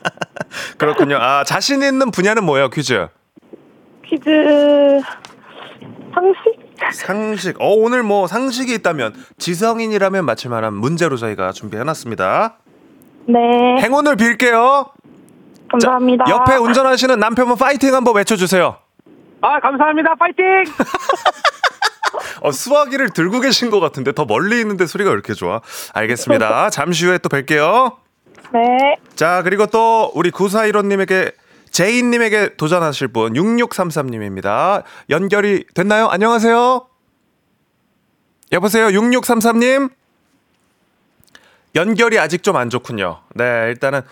그렇군요. 아, 자신 있는 분야는 뭐예요, 퀴즈? 퀴즈, 상식? 상식. 어, 오늘 뭐 상식이 있다면 지성인이라면 맞힐 만한 문제로 저희가 준비해 놨습니다. 네, 행운을 빌게요. 감사합니다. 옆에 운전하시는 남편분 파이팅 한번 외쳐주세요. 아 감사합니다 파이팅 어, 수화기를 들고 계신 것 같은데 더 멀리 있는데 소리가 왜 이렇게 좋아? 알겠습니다. 잠시 후에 또 뵐게요. 네, 자, 그리고 또 우리 9415님에게 제인님에게 도전하실 분 6633님입니다. 연결이 됐나요? 안녕하세요. 여보세요, 6633님. 연결이 아직 좀 안 좋군요. 네, 일단은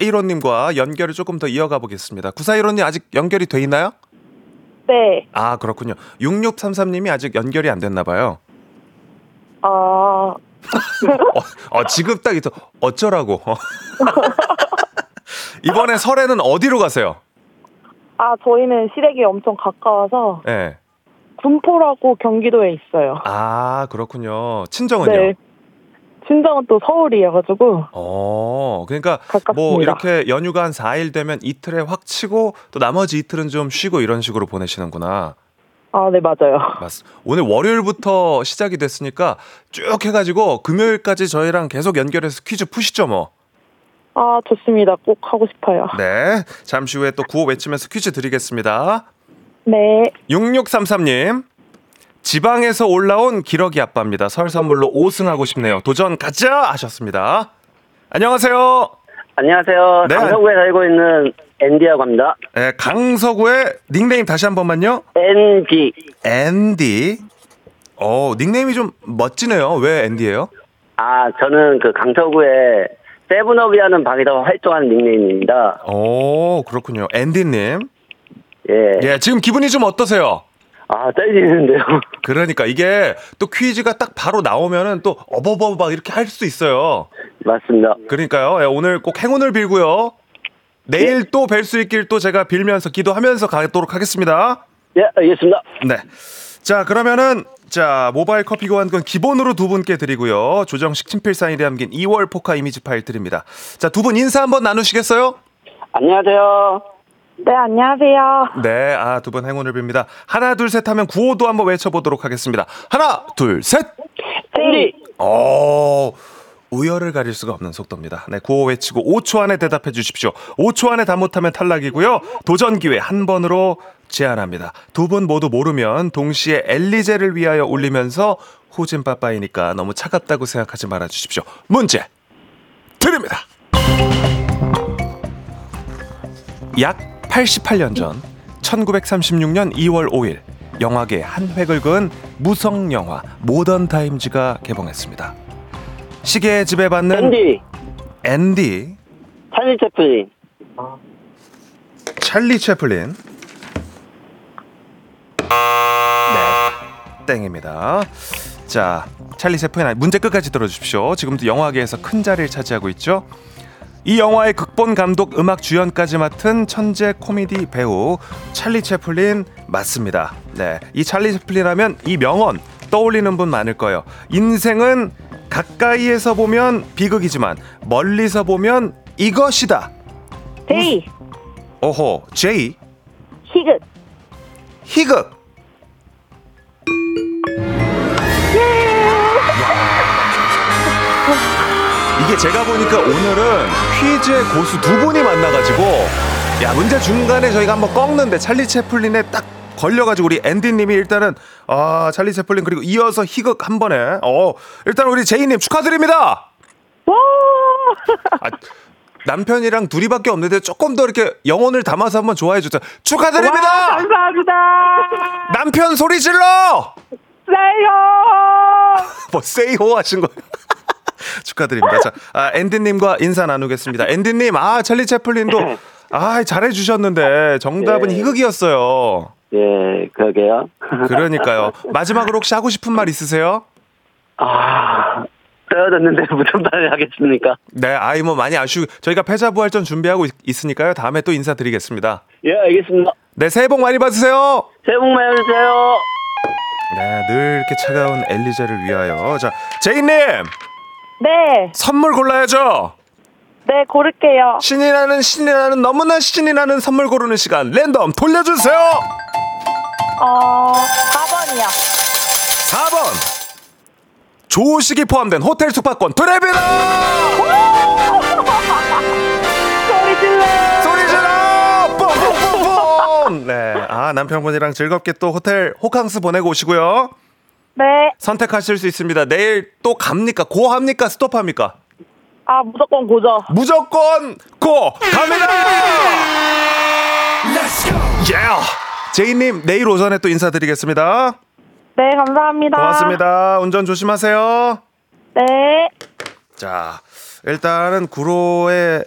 9415님과 연결을 조금 더 이어가 보겠습니다. 9415님 아직 연결이 돼 있나요? 네, 아, 그렇군요. 6633님이 아직 연결이 안 됐나 봐요. 어, 어, 어, 지금 딱 있어. 어쩌라고. 이번에 설에는 어디로 가세요? 아, 저희는 시댁이 엄청 가까워서 네. 군포라고 경기도에 있어요. 아, 그렇군요. 친정은요? 네. 친정은 또 서울이어가지고 어, 그러니까 가깝습니다. 뭐 이렇게 연휴가 한 4일 되면 이틀에 확 치고 또 나머지 이틀은 좀 쉬고 이런 식으로 보내시는구나. 아, 네, 맞아요. 맞. 오늘 월요일부터 시작이 됐으니까 쭉 해가지고 금요일까지 저희랑 계속 연결해서 퀴즈 푸시죠 뭐. 아, 좋습니다. 꼭 하고 싶어요. 네. 잠시 후에 또 구호 외치면서 퀴즈 드리겠습니다. 네. 6633님. 지방에서 올라온 기러기 아빠입니다. 설 선물로 5승하고 싶네요. 도전 가자 하셨습니다. 안녕하세요. 안녕하세요. 네. 강서구에 살고 있는 앤디라고 합니다. 네, 강서구의 닉네임 다시 한 번만요. 앤디. 앤디. 어, 닉네임이 좀 멋지네요. 왜 앤디예요? 아, 저는 그 강서구에 세븐업이라는 방에서 활동하는 닉네임입니다. 오, 그렇군요. 앤디님. 예. 예, 지금 기분이 좀 어떠세요? 아, 떨리는데요. 그러니까 이게 또 퀴즈가 딱 바로 나오면은 또 어버버 막 이렇게 할 수 있어요. 맞습니다. 그러니까요. 예, 오늘 꼭 행운을 빌고요. 내일 또뵐 수 있길 또 제가 빌면서 기도하면서 가도록 하겠습니다. 예, 알겠습니다. 네. 자, 그러면은 자, 모바일 커피 교환권 기본으로 두 분께 드리고요. 조정식 친필 사인이 담긴 2월 포카 이미지 파일 드립니다. 자, 두 분 인사 한번 나누시겠어요? 안녕하세요. 네, 안녕하세요. 네, 아, 두 분 행운을 빕니다. 하나, 둘, 셋 하면 구호도 한번 외쳐보도록 하겠습니다. 하나, 둘, 셋! 앤디. 어, 우열을 가릴 수가 없는 속도입니다. 네, 구호 외치고 5초 안에 대답해 주십시오. 5초 안에 다 못하면 탈락이고요. 도전 기회 한 번으로 제한합니다. 두 분 모두 모르면 동시에 엘리제를 위하여 울리면서 후진 빠빠이니까 너무 차갑다고 생각하지 말아 주십시오. 문제 드립니다. 약 88년 전 1936년 2월 5일 영화계 한 획을 그은 무성 영화 모던 타임즈가 개봉했습니다. 시계에 지배받는 앤디. 앤디 찰리 채플린. 찰리 채플린 네 땡입니다. 자 찰리 채플린 문제 끝까지 들어주십시오. 지금도 영화계에서 큰 자리를 차지하고 있죠. 이 영화의 극본 감독 음악 주연까지 맡은 천재 코미디 배우 찰리 채플린 맞습니다. 네, 이 찰리 채플린 하면 이 명언 떠올리는 분 많을 거예요. 인생은 가까이에서 보면 비극이지만 멀리서 보면 이것이다. 제이, 오호, 제이 희극. 희극. 이게 제가 보니까 오늘은 퀴즈의 고수 두 분이 만나가지고 야 문제 중간에 저희가 한번 꺾는데 찰리 채플린에 딱 걸려가지고 우리 앤디님이 일단은 아 찰리 채플린 그리고 이어서 희극 한 번에 어 일단 우리 제이님 축하드립니다. 와! 아, 남편이랑 둘이밖에 없는데 조금 더 이렇게 영혼을 담아서 한번 좋아해 주세요. 축하드립니다. 와, 감사합니다. 남편 소리 질러! 세요! 뭐 세이호 하신 거예요? 축하드립니다. 자, 아, 앤디님과 인사 나누겠습니다. 앤디님, 아 찰리 채플린도 아 잘해 주셨는데 정답은 네. 희극이었어요. 예, 그러게요. 그러니까요. 마지막으로 혹시 하고 싶은 말 있으세요? 아, 떨어졌는데 무슨 말을 하겠습니까? 네, 아이 뭐 많이 아쉬우. 저희가 패자부활전 준비하고 있, 있으니까요. 다음에 또 인사드리겠습니다. 예, 알겠습니다. 네, 새해 복 많이 받으세요. 새해 복 많이 받으세요. 네, 늘 이렇게 차가운 엘리제를 위하여. 자, 제이님 네, 선물 골라야죠. 네, 고를게요. 신이 나는 신이 나는 너무나 신이 나는 선물 고르는 시간 랜덤 돌려주세요. 어, 4번이요. 4번 조식이 포함된 호텔 숙박권 드립니다. 소리 질러! 소리 질러 뽕뽕뽕뽕. 네, 아 남편분이랑 즐겁게 또 호텔 호캉스 보내고 오시고요. 네, 선택하실 수 있습니다. 내일 또 갑니까? 고 합니까? 스톱 합니까? 아, 무조건 고죠. 무조건 고 갑니다. 예. 제이님 내일 오전에 또 인사드리겠습니다. 네, 감사합니다. 고맙습니다. 운전 조심하세요. 네. 자, 일단은 구로에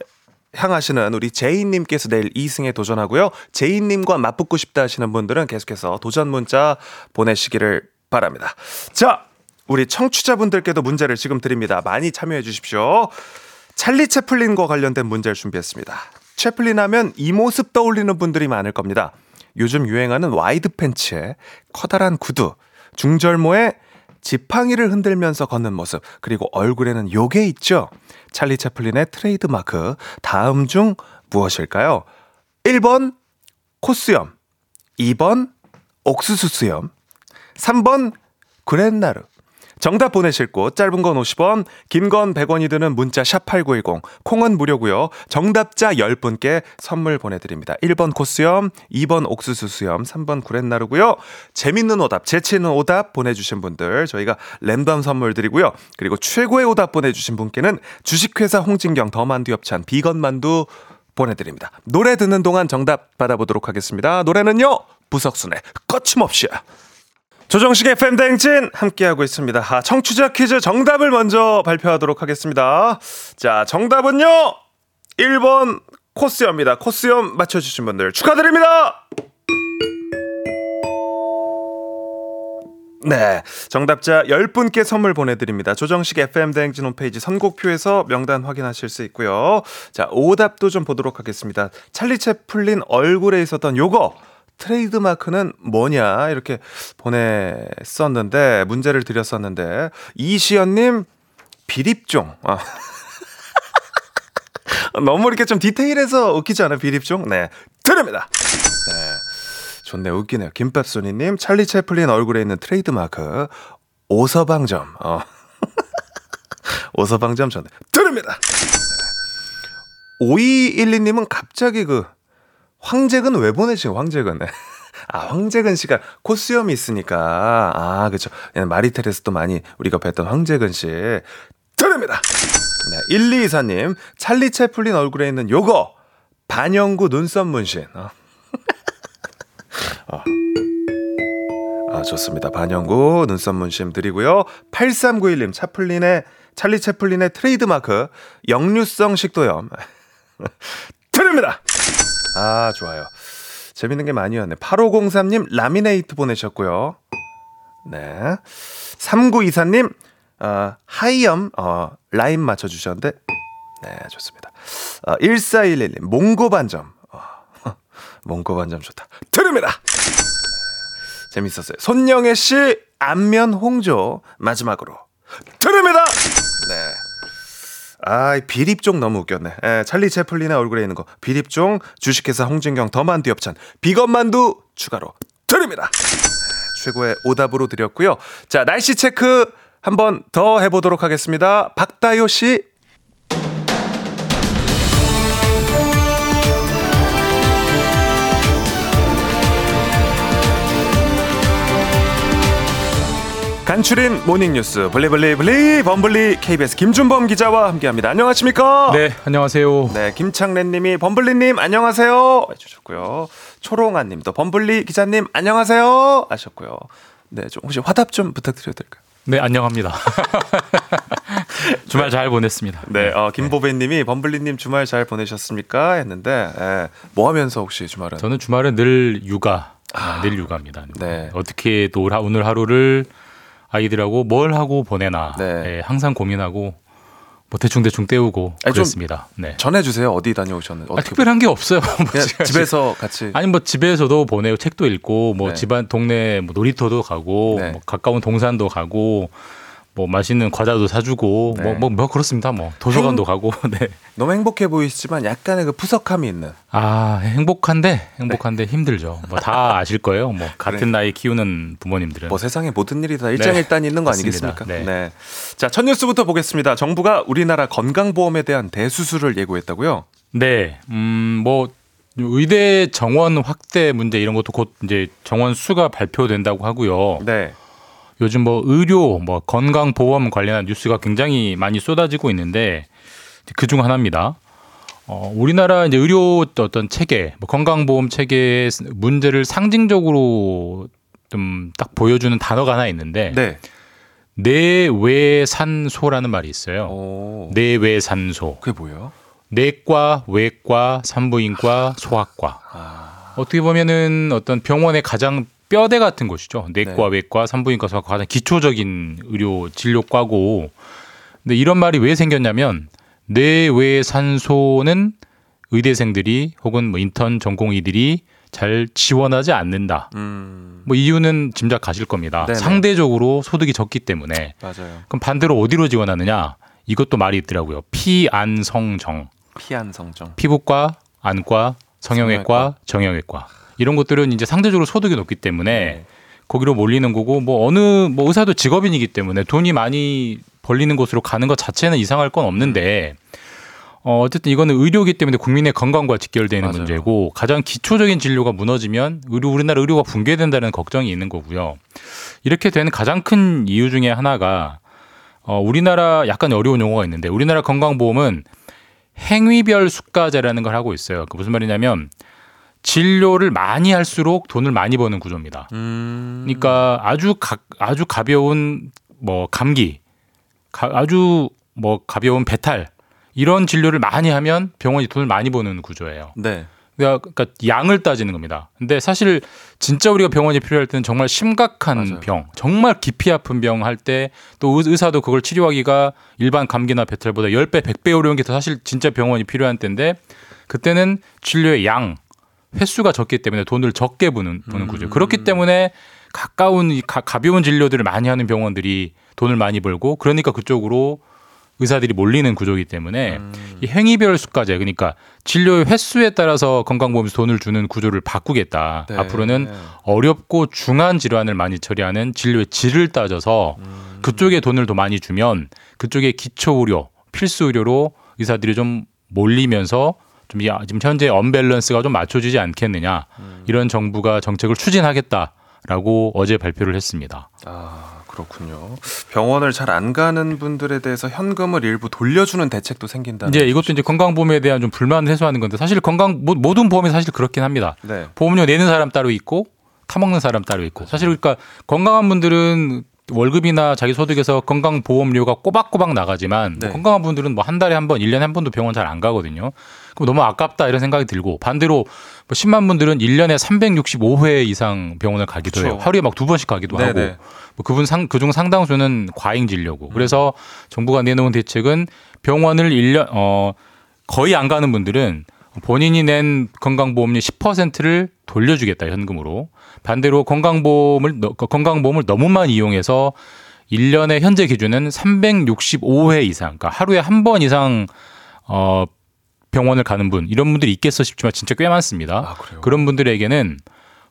향하시는 우리 제이님께서 내일 2승에 도전하고요. 제이님과 맞붙고 싶다 하시는 분들은 계속해서 도전 문자 보내시기를 바랍니다. 자, 우리 청취자분들께도 문제를 지금 드립니다. 많이 참여해 주십시오. 찰리 채플린과 관련된 문제를 준비했습니다. 채플린 하면 이 모습 떠올리는 분들이 많을 겁니다. 요즘 유행하는 와이드 팬츠에 커다란 구두, 중절모에 지팡이를 흔들면서 걷는 모습, 그리고 얼굴에는 요게 있죠. 찰리 채플린의 트레이드 마크. 다음 중 무엇일까요? 1번 콧수염, 2번 옥수수 수염, 3번 구렛나루. 정답 보내실 곳 짧은 건 50원, 긴 건 100원이 드는 문자 샵 8910. 콩은 무료고요. 정답자 10분께 선물 보내 드립니다. 1번 콧수염, 2번 옥수수 수염, 3번 구렛나루고요. 재밌는 오답, 재치 있는 오답 보내 주신 분들 저희가 랜덤 선물 드리고요. 그리고 최고의 오답 보내 주신 분께는 주식회사 홍진경 더 만두 엽찬 비건 만두 보내 드립니다. 노래 듣는 동안 정답 받아보도록 하겠습니다. 노래는요. 부석순의 거침없이 조정식의 팬댕진 함께하고 있습니다. 아, 청취자 퀴즈 정답을 먼저 발표하도록 하겠습니다. 자, 정답은요. 1번 코스염입니다. 코스염 맞춰주신 분들 축하드립니다. 네. 정답자 10분께 선물 보내드립니다. 조정식 FM대행진 홈페이지 선곡표에서 명단 확인하실 수 있고요. 자, 오답도 좀 보도록 하겠습니다. 찰리 채플린 얼굴에 있었던 요거. 트레이드 마크는 뭐냐 이렇게 보냈었는데 문제를 드렸었는데 이시연님 비립종. 아. 너무 이렇게 좀 디테일해서 웃기지 않아요? 비립종? 네. 드립니다. 네. 좋네요 웃기네요. 김밥소니님 찰리 채플린 얼굴에 있는 트레이드 마크. 오서방점. 어. 오서방점 좋네. 드립니다. 네. 5212님은 갑자기 그 황재근 왜 보내신 황재근? 아, 황재근 씨가 콧수염이 있으니까. 아, 그쵸. 마리텔에서 또 많이 우리가 뵀던 황재근 씨. 드립니다! 네, 1224님. 찰리 채플린 얼굴에 있는 요거. 반영구 눈썹 문신. 어. 어. 아, 좋습니다. 반영구 눈썹 문신 드리고요. 8391님. 차플린의, 찰리 채플린의 트레이드 마크. 역류성 식도염. 드립니다! 아, 좋아요. 재밌는 게 많이 왔네. 8503님, 라미네이트 보내셨고요. 네. 3924님, 어, 하이염, 어, 라임 맞춰주셨는데, 네, 좋습니다. 어, 1411님, 몽고 반점. 어, 몽고 반점 좋다. 드립니다! 재밌었어요. 손영애 씨, 안면 홍조. 마지막으로. 드립니다! 네. 아, 비립종 너무 웃겼네. 예, 찰리 채플린의 얼굴에 있는 거. 비립종, 주식회사 홍진경 더만두 엽찬, 비건만두 추가로 드립니다. 최고의 오답으로 드렸고요. 자, 날씨 체크 한번 더 해보도록 하겠습니다. 박다요 씨. 간추린 모닝뉴스 블리블리 블리 범블리 KBS 김준범 기자와 함께합니다. 안녕하십니까? 네, 안녕하세요. 네, 김창래님이 범블리님 안녕하세요 해주셨고요. 초롱아님도 범블리 기자님 안녕하세요 하셨고요. 네, 좀 혹시 화답 좀 부탁드려도 될까요? 네, 안녕합니다. 주말 잘 보냈습니다. 네, 어, 김보배님이 범블리님 주말 잘 보내셨습니까? 했는데 예, 뭐 하면서 혹시 주말은? 저는 주말은 늘 육아, 아, 늘 육아입니다. 네. 어떻게 또 오늘 하루를 아이들하고 뭘 하고 보내나 네. 예, 항상 고민하고 뭐 대충 대충 때우고 아니, 좀 그랬습니다. 네. 전해주세요. 어디 다녀오셨는지. 아, 특별한 게 없어요. 뭐 집에서 같이. 아니 뭐 집에서도 보내고 책도 읽고 뭐 네. 집안 동네 뭐 놀이터도 가고 네. 뭐 가까운 동산도 가고 뭐 맛있는 과자도 사주고 네. 뭐뭐뭐 그렇습니다. 뭐 도서관도 가고 네. 너무 행복해 보이시지만 약간의 그 푸석함이 있는. 아 행복한데 행복한데 네. 힘들죠. 뭐 다 아실 거예요. 뭐 같은 나이 키우는 부모님들은 뭐 세상에 모든 일이 다 일장일단이 있는 거 네. 맞습니다. 아니겠습니까? 네. 자, 첫 뉴스부터 보겠습니다. 정부가 우리나라 건강보험에 대한 대수술을 예고했다고요? 네, 음, 뭐 의대 정원 확대 문제 이런 것도 곧 이제 정원 수가 발표된다고 하고요. 네. 요즘 뭐 의료, 뭐 건강 보험 관련한 뉴스가 굉장히 많이 쏟아지고 있는데 그 중 하나입니다. 어, 우리나라 이제 의료 어떤 체계, 뭐 건강보험 체계의 문제를 상징적으로 좀 딱 보여주는 단어가 하나 있는데 네. 내외산소라는 말이 있어요. 오. 내외산소. 그게 뭐예요? 내과, 외과, 산부인과, 소아과. 아. 어떻게 보면은 어떤 병원의 가장 뼈대 같은 곳이죠. 내과, 네. 외과, 산부인과, 소아과 가장 기초적인 의료 진료과고. 근데 이런 말이 왜 생겼냐면 내외산소는 의대생들이 혹은 뭐 인턴 전공의들이 잘 지원하지 않는다. 음, 뭐 이유는 짐작 가실 겁니다. 네네. 상대적으로 소득이 적기 때문에. 맞아요. 그럼 반대로 어디로 지원하느냐? 이것도 말이 있더라고요. 피안성정. 피한 성정. 피부과, 안과, 성형외과, 성형외과. 정형외과. 이런 것들은 이제 상대적으로 소득이 높기 때문에 네. 거기로 몰리는 거고 뭐 어느 뭐 의사도 직업인이기 때문에 돈이 많이 벌리는 곳으로 가는 것 자체는 이상할 건 없는데 어 어쨌든 이거는 의료기 때문에 국민의 건강과 직결되는 맞아요. 문제고 가장 기초적인 진료가 무너지면 의료 우리나라 의료가 붕괴된다는 걱정이 있는 거고요. 이렇게 되는 가장 큰 이유 중에 하나가 어 우리나라 약간 어려운 용어가 있는데 우리나라 건강보험은 행위별 수가제라는 걸 하고 있어요. 그 무슨 말이냐면 진료를 많이 할수록 돈을 많이 버는 구조입니다. 음, 그러니까 아주 가, 아주 가벼운 뭐 감기, 가- 아주 뭐 가벼운 배탈 이런 진료를 많이 하면 병원이 돈을 많이 버는 구조예요. 네. 그러니까, 그러니까 양을 따지는 겁니다. 근데 사실 진짜 우리가 병원이 필요할 때는 정말 심각한 맞아요. 병, 정말 깊이 아픈 병 할 때 또 의사도 그걸 치료하기가 일반 감기나 배탈보다 10배, 100배 어려운 게 더 사실 진짜 병원이 필요한 때인데 그때는 진료의 양, 횟수가 적기 때문에 돈을 적게 부는, 부는 구조. 그렇기 때문에 가까운 이 가, 가벼운 진료들을 많이 하는 병원들이 돈을 많이 벌고 그러니까 그쪽으로 의사들이 몰리는 구조이기 때문에 이 행위별 수가제 그러니까 진료의 횟수에 따라서 건강보험에서 돈을 주는 구조를 바꾸겠다. 네. 앞으로는 어렵고 중한 질환을 많이 처리하는 진료의 질을 따져서 그쪽에 돈을 더 많이 주면 그쪽에 기초 의료, 필수 의료로 의사들이 좀 몰리면서 좀 이- 지금 현재 언밸런스가 좀 맞춰지지 않겠느냐 이런 정부가 정책을 추진하겠다라고 어제 발표를 했습니다. 아, 그렇군요. 병원을 잘 안 가는 분들에 대해서 현금을 일부 돌려주는 대책도 생긴다는. 이제 이것도 이제 건강보험에 대한 좀 불만을 해소하는 건데 사실 건강 모- 모든 보험이 사실 그렇긴 합니다. 네. 보험료 내는 사람 따로 있고 타먹는 사람 따로 있고 사실 그러니까 건강한 분들은 월급이나 자기 소득에서 건강보험료가 꼬박꼬박 나가지만 뭐 네. 건강한 분들은 뭐 한 달에 한 번, 일년에한 번도 병원 잘 안 가거든요. 그럼 너무 아깝다 이런 생각이 들고 반대로 뭐 10만 분들은 1년에 365회 이상 병원을 가기도 그쵸. 해요. 하루에 막 두 번씩 가기도 네네. 하고 뭐 그분 상 그중 상당수는 과잉 진료고. 그래서 정부가 내놓은 대책은 병원을 1년 어 거의 안 가는 분들은 본인이 낸 건강보험료 10%를 돌려주겠다 현금으로. 반대로 건강보험을 너- 건강보험을 너무만 이용해서 1년의 현재 기준은 365회 이상, 그러니까 하루에 한 번 이상 어 병원을 가는 분 이런 분들이 있겠어 싶지만 진짜 꽤 많습니다. 아? 그런 분들에게는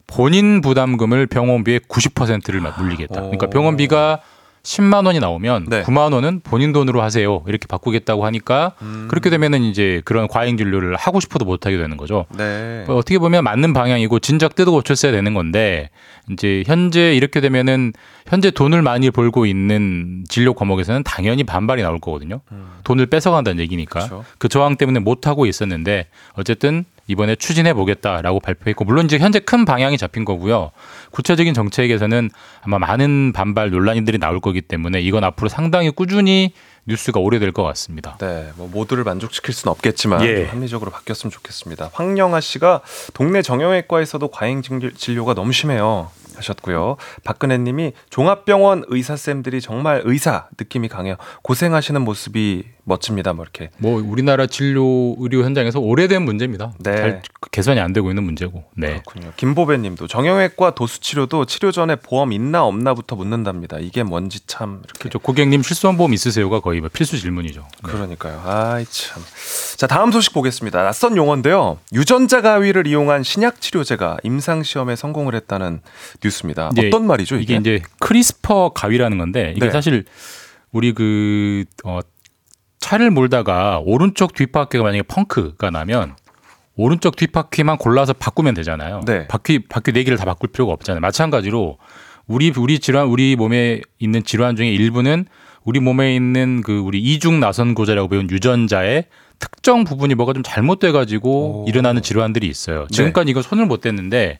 본인 부담금을 병원비의 90%를 물리겠다. 그러니까 오. 병원비가 10만 원이 나오면 네. 9만 원은 본인 돈으로 하세요. 이렇게 바꾸겠다고 하니까 음. 그렇게 되면은 이제 그런 과잉 진료를 하고 싶어도 못 하게 되는 거죠. 네. 뭐 어떻게 보면 맞는 방향이고 진작 뜯어 고쳤어야 되는 건데 이제 현재 이렇게 되면은 현재 돈을 많이 벌고 있는 진료 과목에서는 당연히 반발이 나올 거거든요. 돈을 뺏어간다는 얘기니까 음. 그렇죠. 그 저항 때문에 못 하고 있었는데 어쨌든 이번에 추진해 보겠다라고 발표했고 물론 이제 현재 큰 방향이 잡힌 거고요. 구체적인 정책에서는 아마 많은 반발 논란들이 나올 거기 때문에 이건 앞으로 상당히 꾸준히 뉴스가 오래될 것 같습니다. 네, 뭐 모두를 만족시킬 수는 없겠지만 예. 좀 합리적으로 바뀌었으면 좋겠습니다. 황영아 씨가 동네 정형외과에서도 과잉 진료- 진료가 너무 심해요. 하셨고요. 박근혜 님이 종합병원 의사 쌤들이 정말 의사 느낌이 강해요. 고생하시는 모습이 멋집니다. 뭐 이렇게. 뭐 우리나라 진료 의료 현장에서 오래된 문제입니다. 네. 잘 개선이 안 되고 있는 문제고. 네. 그렇군요. 김보배 님도 정형외과 도수 치료도 치료 전에 보험 있나 없나부터 묻는답니다. 이게 뭔지 참 이렇게. 그렇죠. 고객님 실손 보험 있으세요가 거의 뭐 필수 질문이죠. 네. 그러니까요. 아이 참. 자 다음 소식 보겠습니다. 낯선 용어인데요. 유전자 가위를 이용한 신약 치료제가 임상 시험에 성공을 했다는 뉴스 입니다. 이제 어떤 말이죠 이게 이게? 이제 크리스퍼 가위라는 건데 이게 네. 사실 우리 그 어, 차를 몰다가 오른쪽 뒷바퀴가 만약에 펑크가 나면 오른쪽 뒷바퀴만 골라서 바꾸면 되잖아요. 네. 바퀴 바퀴 네 개를 다 바꿀 필요가 없잖아요. 마찬가지로 우리 우리 질환 우리 몸에 있는 질환 중에 일부는 우리 몸에 있는 그 우리 이중 나선 구조라고 배운 유전자의 특정 부분이 뭐가 좀 잘못돼 가지고 오. 일어나는 질환들이 있어요. 네. 지금까지 이거 손을 못 댔는데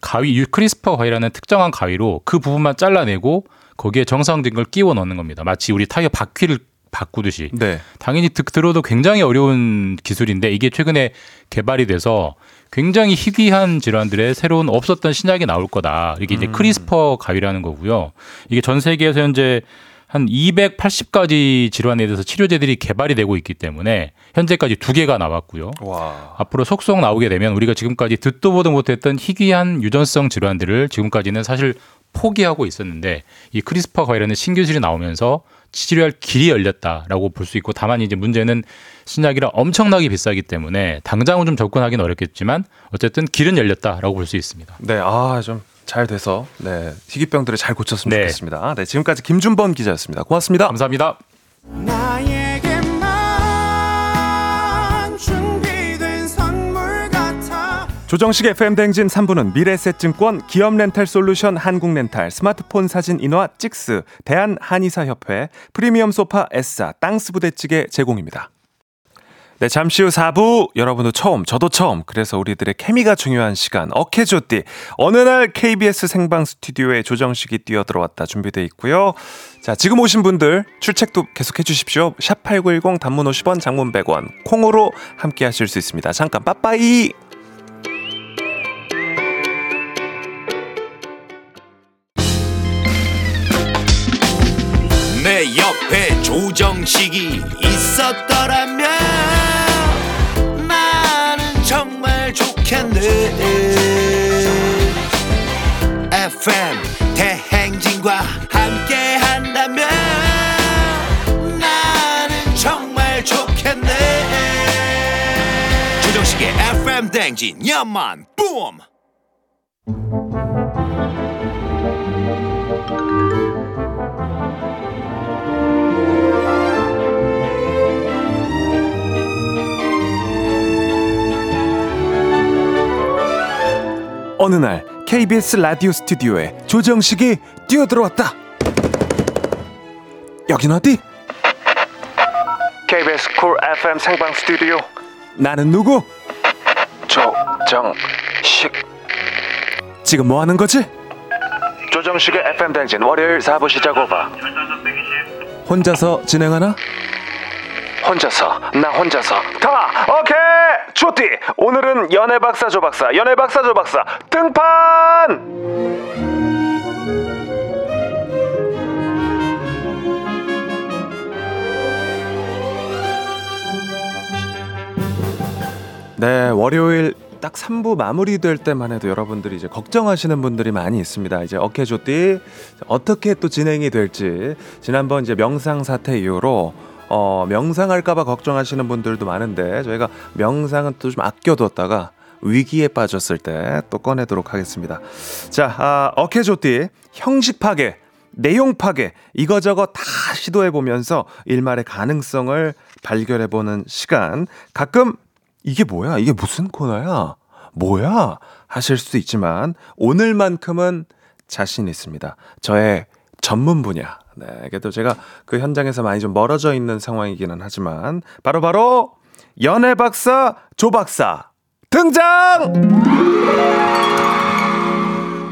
가위 유- 크리스퍼 가위라는 특정한 가위로 그 부분만 잘라내고 거기에 정상적인 걸 끼워 넣는 겁니다. 마치 우리 타이어 바퀴를 바꾸듯이 네. 당연히 듣, 들어도 굉장히 어려운 기술인데 이게 최근에 개발이 돼서 굉장히 희귀한 질환들의 새로운 없었던 신약이 나올 거다. 이게 이제 크리스퍼 가위라는 거고요. 이게 전 세계에서 현재 한 280가지 질환에 대해서 치료제들이 개발이 되고 있기 때문에 현재까지 두 개가 나왔고요. 와. 앞으로 속속 나오게 되면 우리가 지금까지 듣도 보도 못했던 희귀한 유전성 질환들을 지금까지는 사실 포기하고 있었는데 이 크리스파 관련된 신기술이 나오면서 치료할 길이 열렸다라고 볼 수 있고 다만 이제 문제는 신약이라 엄청나게 비싸기 때문에 당장은 좀 접근하기는 어렵겠지만 어쨌든 길은 열렸다라고 볼 수 있습니다. 네, 아, 좀 잘 돼서 네, 희귀병들을 잘 고쳤으면 네. 좋겠습니다. 네, 지금까지 김준범 기자였습니다. 고맙습니다. 감사합니다. 나에게만 준비된 선물 같아 조정식 FM 대행진 3부는 미래셋증권, 기업렌탈솔루션 한국렌탈, 스마트폰 사진 인화 찍스, 대한한의사협회, 프리미엄 소파 S사, 땅스부대찌개 제공입니다. 네, 잠시 후 4부 여러분도 처음, 저도 처음. 그래서 우리들의 케미가 중요한 시간. 어케조띠. 어느 날 KBS 생방 스튜디오에 조정식이 뛰어들어왔다 준비돼 있고요. 자, 지금 오신 분들 출첵도 계속해 주십시오. 샵 8910 단문 50원, 장문 100원. 콩으로 함께 하실 수 있습니다. 잠깐 빠빠이. 내 옆에 조정식이 있었더라면 좋겠네 FM 대행진과 함께 한다면 나는 정말 좋겠네. 조정식의 FM 대행진 야만 뿜 어느 날 KBS 라디오 스튜디오에 조정식이 뛰어들어왔다. 여긴 어디? KBS 쿨 FM 생방 스튜디오. 나는 누구? 조정식. 지금 뭐 하는 거지? 조정식의 FM 대행진 월요일 4부 시작 오바. 혼자서 진행하나? 혼자서 나 혼자서. 다 오케이! 좋디 오늘은 연애 박사 조 박사. 연애 박사 조 박사. 등판! 네 월요일 딱 3부 마무리될 때만 해도 여러분들이 이제 걱정하시는 분들이 많이 있습니다. 이제 어케조띠 어떻게 또 진행이 될지. 지난번 이제 명상 사태 이후로 어, 명상할까봐 걱정하시는 분들도 많은데 저희가 명상은 또 좀 아껴뒀다가 위기에 빠졌을 때 또 꺼내도록 하겠습니다. 자, 아, 어케조띠 형식 파괴, 내용 파괴 이거저거 다 시도해 보면서 일말의 가능성을 발견해 보는 시간. 가끔 이게 뭐야? 이게 무슨 코너야? 뭐야? 하실 수도 있지만 오늘만큼은 자신 있습니다. 저의 전문 분야. 네, 그래도 제가 그 현장에서 많이 좀 멀어져 있는 상황이기는 하지만 바로 바로 연애 박사 조 박사 등장!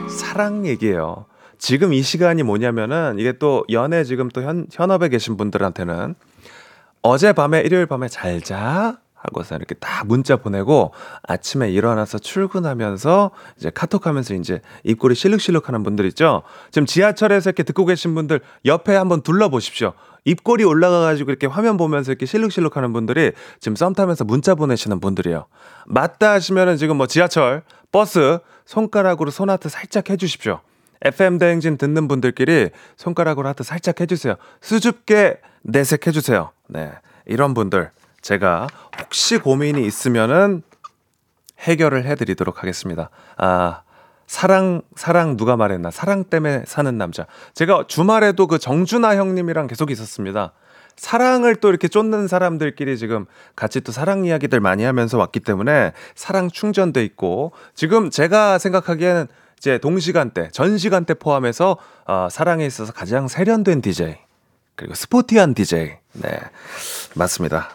사랑 얘기예요. 지금 이 시간이 뭐냐면은 이게 또 연애 지금 또 현, 현업에 계신 분들한테는 어젯밤에 일요일 밤에 잘 자. 하고서 이렇게 딱 문자 보내고 아침에 일어나서 출근하면서 이제 카톡하면서 이제 입꼬리 실룩실룩 하는 분들 있죠. 지금 지하철에서 이렇게 듣고 계신 분들 옆에 한번 둘러보십시오. 입꼬리 올라가가지고 이렇게 화면 보면서 이렇게 실룩실룩 하는 분들이 지금 썸 타면서 문자 보내시는 분들이에요. 맞다 하시면은 지금 뭐 지하철, 버스 손가락으로 손하트 살짝 해주십시오. FM 대행진 듣는 분들끼리 손가락으로 하트 살짝 해주세요. 수줍게 내색해주세요. 네. 이런 분들 제가 혹시 고민이 있으면은 해결을 해드리도록 하겠습니다. 아, 사랑, 사랑 누가 말했나? 사랑 때문에 사는 남자. 제가 주말에도 그 정준하 형님이랑 계속 있었습니다. 사랑을 또 이렇게 쫓는 사람들끼리 지금 같이 또 사랑 이야기들 많이 하면서 왔기 때문에 사랑 충전돼 있고 지금 제가 생각하기에는 이제 동시간대, 전시간대 포함해서 어, 사랑에 있어서 가장 세련된 DJ 그리고 스포티한 DJ 네 맞습니다.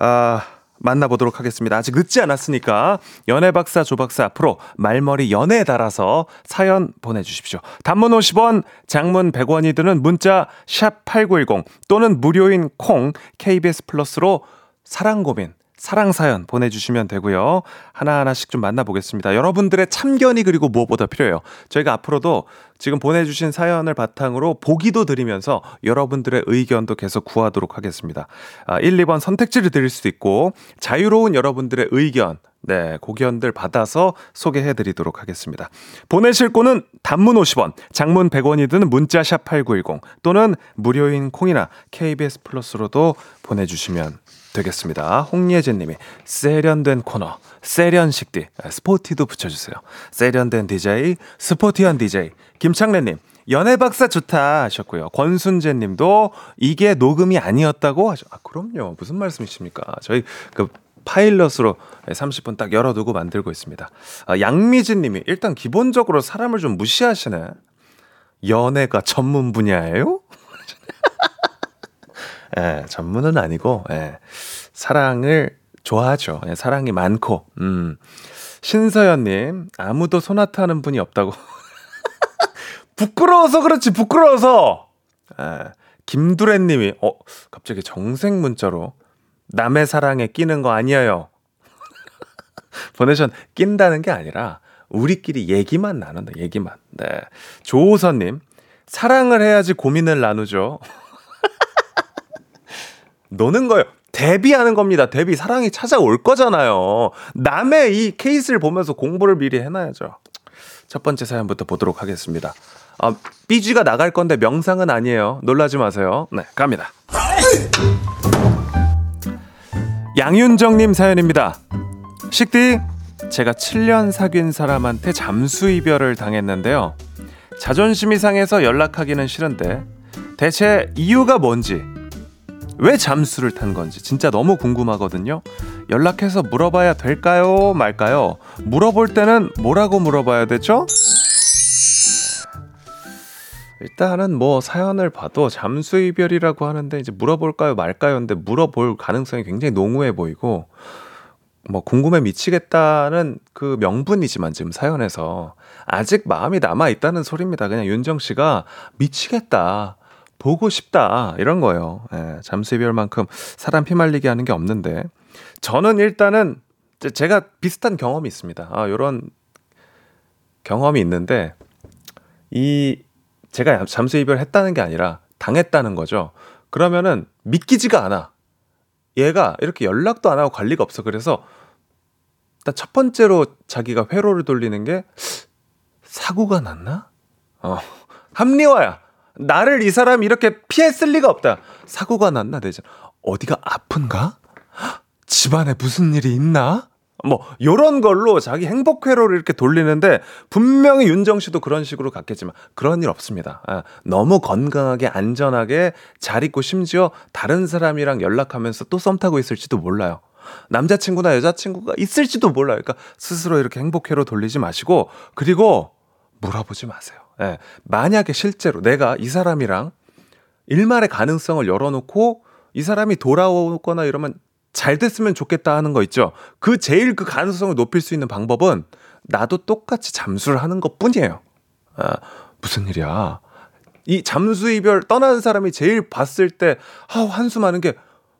아 만나보도록 하겠습니다. 아직 늦지 않았으니까 연애 박사 조 박사 앞으로 말머리 연애 달아서 사연 보내주십시오. 단문 50원, 장문 100원이 드는 문자 샵 #8910 또는 무료인 콩 KBS 플러스로 사랑 고민 사랑 사연 보내주시면 되고요. 하나하나씩 좀 만나보겠습니다. 여러분들의 참견이 그리고 무엇보다 필요해요. 저희가 앞으로도 지금 보내주신 사연을 바탕으로 보기도 드리면서 여러분들의 의견도 계속 구하도록 하겠습니다. 아, 1, 2번 선택지를 드릴 수도 있고 자유로운 여러분들의 의견 네, 고견들 받아서 소개해 드리도록 하겠습니다. 보내실 곳은 단문 50원, 장문 100원이 드는 문자 샵 8910 또는 무료인 콩이나 KBS 플러스로도 보내 주시면 되겠습니다. 홍예진 님이 세련된 코너, 세련식디, 스포티도 붙여주세요. 세련된 DJ, 스포티한 DJ, 김창래 님, 연애 박사 좋다 하셨고요. 권순재 님도 이게 녹음이 아니었다고 하죠. 아, 그럼요. 무슨 말씀이십니까? 저희 그 파일럿으로 30분 딱 열어두고 만들고 있습니다. 아, 양미진 님이 일단 기본적으로 사람을 좀 무시하시네. 연애가 전문 분야예요? 예, 전문은 아니고, 예, 사랑을 좋아하죠. 예, 사랑이 많고, 음. 신서연님, 아무도 소나타 하는 분이 없다고. 부끄러워서 그렇지, 부끄러워서! 예, 김두래님이, 어, 갑자기 정색 문자로, 남의 사랑에 끼는 거 아니에요. 보내션 낀다는 게 아니라, 우리끼리 얘기만 나눈다, 얘기만. 네. 조호선님, 사랑을 해야지 고민을 나누죠. 노는 거예요. 데뷔하는 겁니다. 데뷔 사랑이 찾아올 거잖아요. 남의 이 케이스를 보면서 공부를 미리 해놔야죠. 첫 번째 사연부터 보도록 하겠습니다. 아, 삐지가 나갈 건데 명상은 아니에요. 놀라지 마세요. 네, 갑니다. 양윤정님 사연입니다. 식디, 제가 7년 사귄 사람한테 잠수 이별을 당했는데요. 자존심이 상해서 연락하기는 싫은데 대체 이유가 뭔지 왜 잠수를 탄 건지 진짜 너무 궁금하거든요. 연락해서 물어봐야 될까요? 말까요? 물어볼 때는 뭐라고 물어봐야 되죠? 일단은 뭐 사연을 봐도 잠수 이별이라고 하는데 이제 물어볼까요 말까요? 근데 물어볼 가능성이 굉장히 농후해 보이고 뭐 궁금해 미치겠다는 그 명분이지만 지금 사연에서 아직 마음이 남아 있다는 소리입니다. 그냥 윤정 씨가 미치겠다. 보고 싶다 이런 거예요. 예, 잠수 이별만큼 사람 피말리게 하는 게 없는데 저는 일단은 제가 비슷한 경험이 있습니다. 아, 요런 경험이 있는데 이 제가 잠수 이별했다는 게 아니라 당했다는 거죠. 그러면은 믿기지가 않아. 얘가 이렇게 연락도 안 하고 관리가 없어. 그래서 일단 첫 번째로 자기가 회로를 돌리는 게 사고가 났나? 어, 합리화야. 나를 이 사람이 이렇게 피했을 리가 없다. 사고가 났나 되죠. 어디가 아픈가? 집안에 무슨 일이 있나? 뭐 요런 걸로 자기 행복 회로를 이렇게 돌리는데 분명히 윤정 씨도 그런 식으로 갔겠지만 그런 일 없습니다. 아, 너무 건강하게 안전하게 잘 있고 심지어 다른 사람이랑 연락하면서 또 썸 타고 있을지도 몰라요. 남자친구나 여자친구가 있을지도 몰라요. 그러니까 스스로 이렇게 행복 회로 돌리지 마시고 그리고 물어보지 마세요. 예. 만약에 실제로 내가 이 사람이랑 일말의 가능성을 열어놓고 이 사람이 돌아오거나 이러면 잘 됐으면 좋겠다 하는 거 있죠. 그 제일 그 가능성을 높일 수 있는 방법은 나도 똑같이 잠수를 하는 것 뿐이에요. 아, 무슨 일이야. 이 잠수 이별 떠나는 사람이 제일 봤을 때, 아, 한숨 하는 게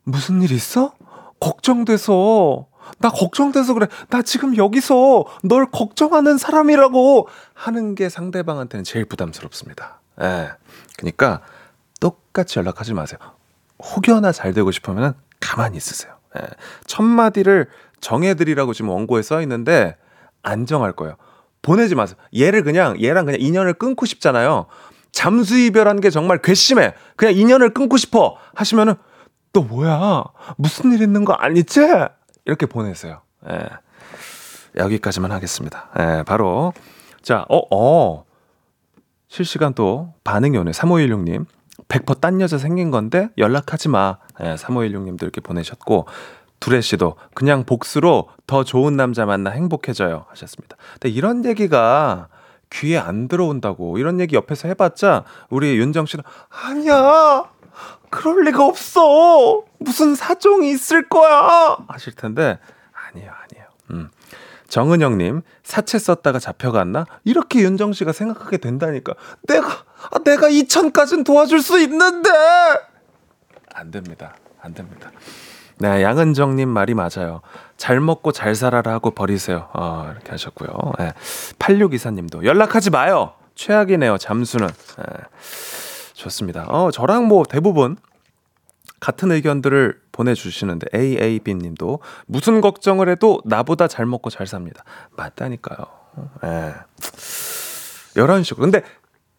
무슨 일 있어? 걱정돼서. 나 걱정돼서 그래. 나 지금 여기서 널 걱정하는 사람이라고 하는 게 상대방한테는 제일 부담스럽습니다. 예. 그러니까 똑같이 연락하지 마세요. 혹여나 잘 되고 싶으면 가만히 있으세요. 예. 첫 마디를 정해드리라고 지금 원고에 써 있는데 안 정할 거예요. 보내지 마세요. 얘를 그냥 얘랑 그냥 인연을 끊고 싶잖아요. 잠수 이별한 게 정말 괘씸해. 그냥 인연을 끊고 싶어 하시면은 또 뭐야? 무슨 일 있는 거 아니지? 이렇게 보내세요. 예. 여기까지만 하겠습니다. 예, 바로 자, 어, 어. 실시간 또 반응이 오네. 3516님. 100%딴 여자 생긴 건데 연락하지 마. 예, 3516님도 이렇게 보내셨고 두레 씨도 그냥 복수로 더 좋은 남자 만나 행복해져요 하셨습니다. 근데 이런 얘기가 귀에 안 들어온다고 이런 얘기 옆에서 해봤자 우리 윤정 씨는 아니야 그럴 리가 없어 무슨 사정이 있을 거야 하실 텐데 아니에요 아니에요. 음. 정은영님 사채 썼다가 잡혀갔나 이렇게 윤정 씨가 생각하게 된다니까 내가 아, 내가 2천까지는 도와줄 수 있는데 안 됩니다 안 됩니다. 네, 양은정님 말이 맞아요. 잘 먹고 잘 살아라 하고 버리세요. 어, 이렇게 하셨고요. 네. 8624님도 연락하지 마요. 최악이네요, 잠수는. 네. 좋습니다. 어, 저랑 뭐 대부분 같은 의견들을 보내주시는데 AAB 님도 무슨 걱정을 해도 나보다 잘 먹고 잘 삽니다. 맞다니까요. 예. 11시고. 근데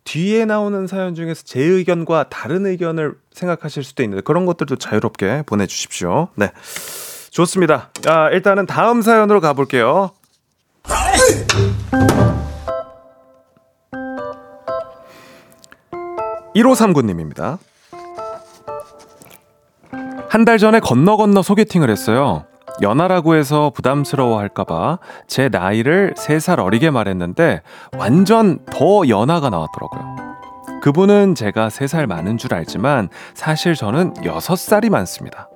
뒤에 나오는 사연 중에서 제 의견과 다른 의견을 생각하실 수도 있는데 그런 것들도 자유롭게 보내주십시오. 네. 좋습니다. 아, 일단은 다음 사연으로 가볼게요. 1539님입니다. 한 달 전에 건너 건너 소개팅을 했어요. 연하라고 해서 부담스러워 할까봐 제 나이를 3살 어리게 말했는데 완전 더 연하가 나왔더라고요. 그분은 제가 3살 많은 줄 알지만 사실 저는 6살이 많습니다.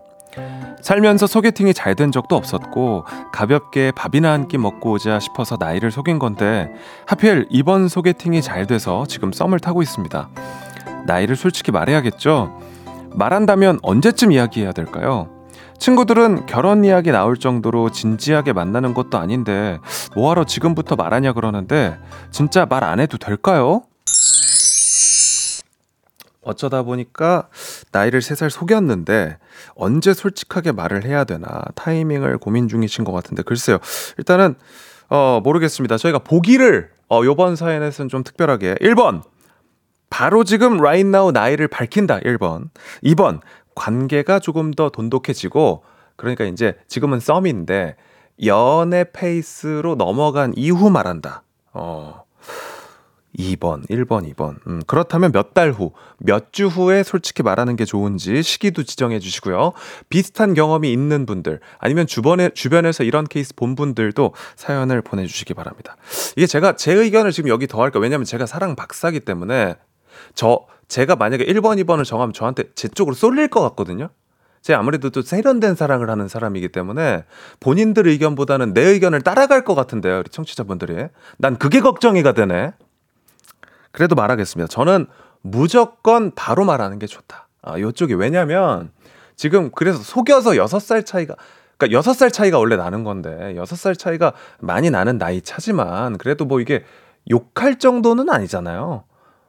살면서 소개팅이 잘 된 적도 없었고 가볍게 밥이나 한 끼 먹고 오자 싶어서 나이를 속인 건데 하필 이번 소개팅이 잘 돼서 지금 썸을 타고 있습니다. 나이를 솔직히 말해야겠죠? 말한다면 언제쯤 이야기해야 될까요? 친구들은 결혼 이야기 나올 정도로 진지하게 만나는 것도 아닌데 뭐하러 지금부터 말하냐 그러는데 진짜 말 안 해도 될까요? 어쩌다 보니까 나이를 3살 속였는데 언제 솔직하게 말을 해야 되나 타이밍을 고민 중이신 것 같은데 글쎄요. 일단은 어 모르겠습니다. 저희가 보기를 어 요번 사연에서는 좀 특별하게 1번 바로 지금 right now 나이를 밝힌다. 1번. 2번. 관계가 조금 더 돈독해지고 그러니까 이제 지금은 썸인데 연애 페이스로 넘어간 이후 말한다. 어. 2번, 1번, 2번. 음, 그렇다면 몇 달 후, 몇 주 후에 솔직히 말하는 게 좋은지 시기도 지정해 주시고요. 비슷한 경험이 있는 분들, 아니면 주변에, 주변에서 이런 케이스 본 분들도 사연을 보내주시기 바랍니다. 이게 제가 제 의견을 지금 여기 더 할까? 왜냐면 제가 사랑 박사기 때문에 저, 제가 만약에 1번, 2번을 정하면 저한테 제 쪽으로 쏠릴 것 같거든요? 제가 아무래도 또 세련된 사랑을 하는 사람이기 때문에 본인들 의견보다는 내 의견을 따라갈 것 같은데요, 우리 청취자분들이. 난 그게 걱정이가 되네. 그래도 말하겠습니다. 저는 무조건 바로 말하는 게 좋다. 아, 요쪽이 왜냐면 지금 그래서 속여서 6살 차이가 그러니까 6살 차이가 원래 나는 건데 6살 차이가 많이 나는 나이 차지만 그래도 뭐 이게 욕할 정도는 아니잖아요.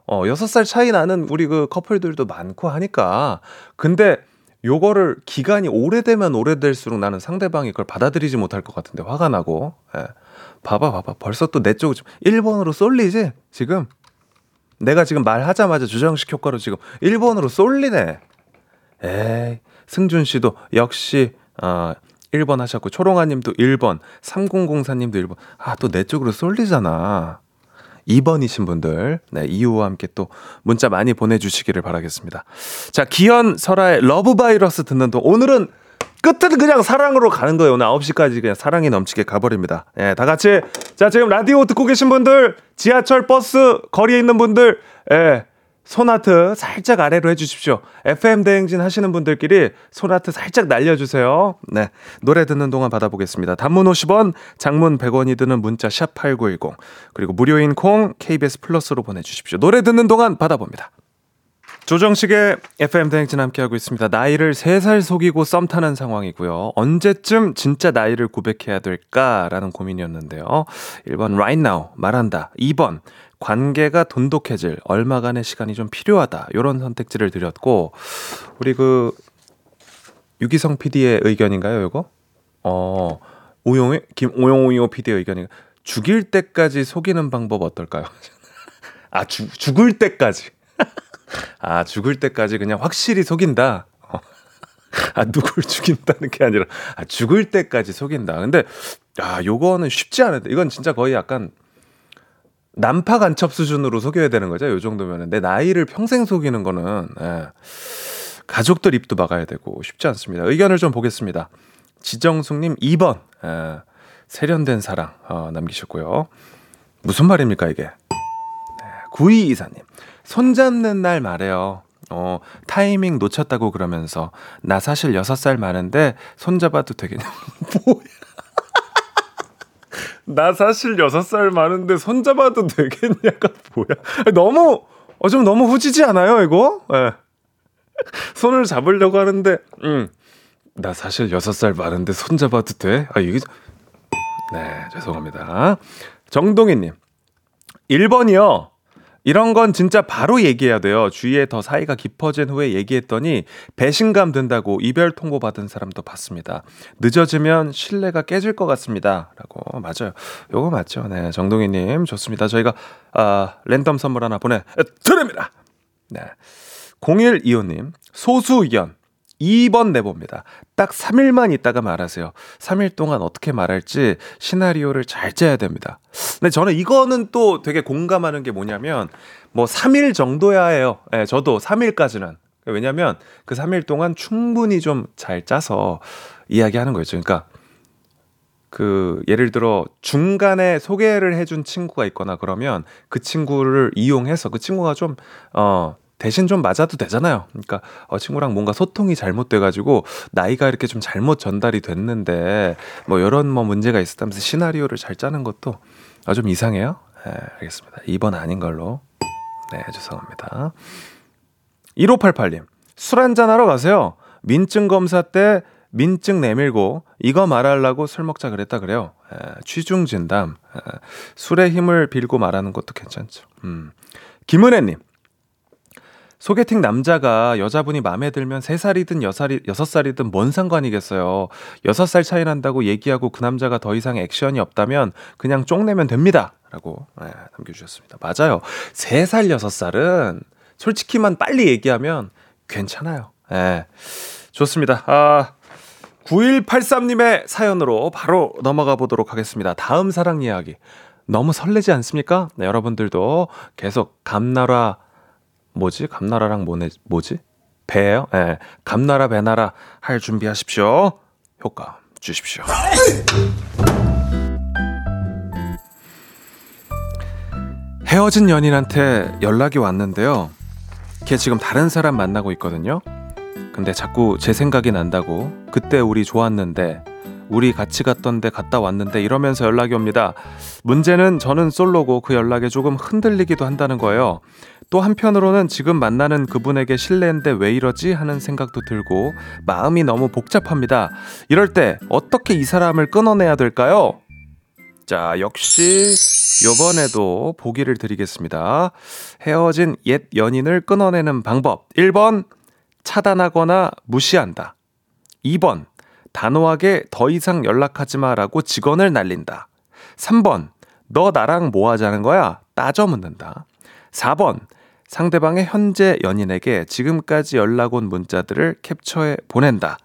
어, 6살 차이 나는 우리 그 커플들도 많고 하니까 근데 요거를 기간이 오래되면 오래될수록 나는 상대방이 그걸 받아들이지 못할 것 같은데 화가 나고 예. 봐봐 봐봐 벌써 또 내 쪽을 좀 1번으로 쏠리지 지금 내가 지금 말하자마자 조정식 효과로 지금 1번으로 쏠리네. 에이, 승준 씨도 역시, 어, 1번 하셨고, 초롱아 님도 1번, 3004 님도 1번. 아, 또 내 쪽으로 쏠리잖아. 2번이신 분들, 네, 이유와 함께 또 문자 많이 보내주시기를 바라겠습니다. 자, 기현, 설아의 러브 바이러스 듣는 동 오늘은 끝은 그냥 사랑으로 가는 거예요. 오늘 9시까지 그냥 사랑이 넘치게 가버립니다. 예, 다 같이. 자, 지금 라디오 듣고 계신 분들, 지하철, 버스, 거리에 있는 분들, 예, 손하트 살짝 아래로 해주십시오. FM 대행진 하시는 분들끼리 손하트 살짝 날려주세요. 네. 노래 듣는 동안 받아보겠습니다. 단문 50원, 장문 100원이 드는 문자 샵8910. 그리고 무료인 콩, KBS 플러스로 보내주십시오. 노래 듣는 동안 받아봅니다. 조정식의 FM 대행진 함께하고 있습니다. 나이를 3살 속이고 썸 타는 상황이고요. 언제쯤 진짜 나이를 고백해야 될까라는 고민이었는데요. 1번 right now 말한다. 2번 관계가 돈독해질 얼마간의 시간이 좀 필요하다. 요런 선택지를 드렸고 우리 그 유기성 PD의 의견인가요, 요거? 어. 오용의 김오용오용 PD의 의견이 죽일 때까지 속이는 방법 어떨까요? 아, 죽 죽을 때까지. 아, 죽을 때까지 그냥 확실히 속인다. 어. 아, 누굴 죽인다는 게 아니라, 아, 죽을 때까지 속인다. 근데, 아, 요거는 쉽지 않은데, 이건 진짜 거의 약간, 난파 간첩 수준으로 속여야 되는 거죠. 요 정도면은. 내 나이를 평생 속이는 거는, 예. 가족들 입도 막아야 되고, 쉽지 않습니다. 의견을 좀 보겠습니다. 지정숙님 2번, 예. 세련된 사랑, 어, 남기셨고요. 무슨 말입니까, 이게? 네, 9224님. 손잡는 날 말해요. 어, 타이밍 놓쳤다고 그러면서 나 사실 6살 많은데 손잡아도 되겠냐? 뭐야? 나 사실 6살 많은데 손잡아도 되겠냐가 뭐야? 너무 어 좀 너무 후지지 않아요, 이거? 예. 네. 손을 잡으려고 하는데 음. 나 사실 6살 많은데 손잡아도 돼? 아, 이게. 네, 죄송합니다. 정동희님. 1번이요. 이런 건 진짜 바로 얘기해야 돼요. 주위에 더 사이가 깊어진 후에 얘기했더니 배신감 든다고 이별 통보 받은 사람도 봤습니다. 늦어지면 신뢰가 깨질 것 같습니다. 라고. 맞아요. 요거 맞죠. 네. 정동희 님, 좋습니다. 저희가, 아, 랜덤 선물 하나 보내 드립니다. 네. 0125님, 소수연. 2번 내봅니다. 딱 3일만 있다가 말하세요. 3일 동안 어떻게 말할지 시나리오를 잘 짜야 됩니다. 근데 저는 이거는 또 되게 공감하는 게 뭐냐면, 뭐 3일 정도야 해요. 예, 저도 3일까지는. 왜냐면 그 3일 동안 충분히 좀 잘 짜서 이야기하는 거였죠. 그러니까 그 예를 들어 중간에 소개를 해준 친구가 있거나 그러면 그 친구를 이용해서 그 친구가 좀 어 대신 좀 맞아도 되잖아요. 그러니까 어 친구랑 뭔가 소통이 잘못돼가지고 나이가 이렇게 좀 잘못 전달이 됐는데 뭐 이런 뭐 문제가 있었다면서 시나리오를 잘 짜는 것도 어, 좀 이상해요. 네, 알겠습니다. 2번 아닌 걸로. 네, 죄송합니다. 1588님, 술 한잔 하러 가세요. 민증 검사 때 민증 내밀고 이거 말하려고 술 먹자 그랬다 그래요. 에, 취중 진담. 에, 술의 힘을 빌고 말하는 것도 괜찮죠. 음. 김은혜님. 소개팅 남자가 여자분이 마음에 들면 3살이든 6살이, 6살이든 뭔 상관이겠어요. 6살 차이 난다고 얘기하고 그 남자가 더 이상 액션이 없다면 그냥 쪽내면 됩니다. 라고 네, 남겨주셨습니다. 맞아요. 3살, 6살은 솔직히만 빨리 얘기하면 괜찮아요. 예. 좋습니다. 아, 9183님의 사연으로 바로 넘어가 보도록 하겠습니다. 다음 사랑 이야기. 너무 설레지 않습니까? 네, 여러분들도 계속 감나라 뭐지? 감나라랑 뭐네, 뭐지? 배예요? 예. 네, 감나라 배나라 할 준비하십시오. 효과 주십시오. 헤어진 연인한테 연락이 왔는데요. 걔 지금 다른 사람 만나고 있거든요. 근데 자꾸 제 생각이 난다고 그때 우리 좋았는데 우리 같이 갔던데 갔다 왔는데 이러면서 연락이 옵니다. 문제는 저는 솔로고 그 연락에 조금 흔들리기도 한다는 거예요. 또 한편으로는 지금 만나는 그분에게 실례인데 왜 이러지 하는 생각도 들고 마음이 너무 복잡합니다. 이럴 때 어떻게 이 사람을 끊어내야 될까요? 자, 역시 요번에도 보기를 드리겠습니다. 헤어진 옛 연인을 끊어내는 방법. 1번, 차단하거나 무시한다. 2번, 단호하게 더 이상 연락하지 마라고 직원을 날린다. 3번, 너 나랑 뭐 하자는 거야? 따져 묻는다. 4번, 상대방의 현재 연인에게 지금까지 연락 온 문자들을 캡처해 보낸다.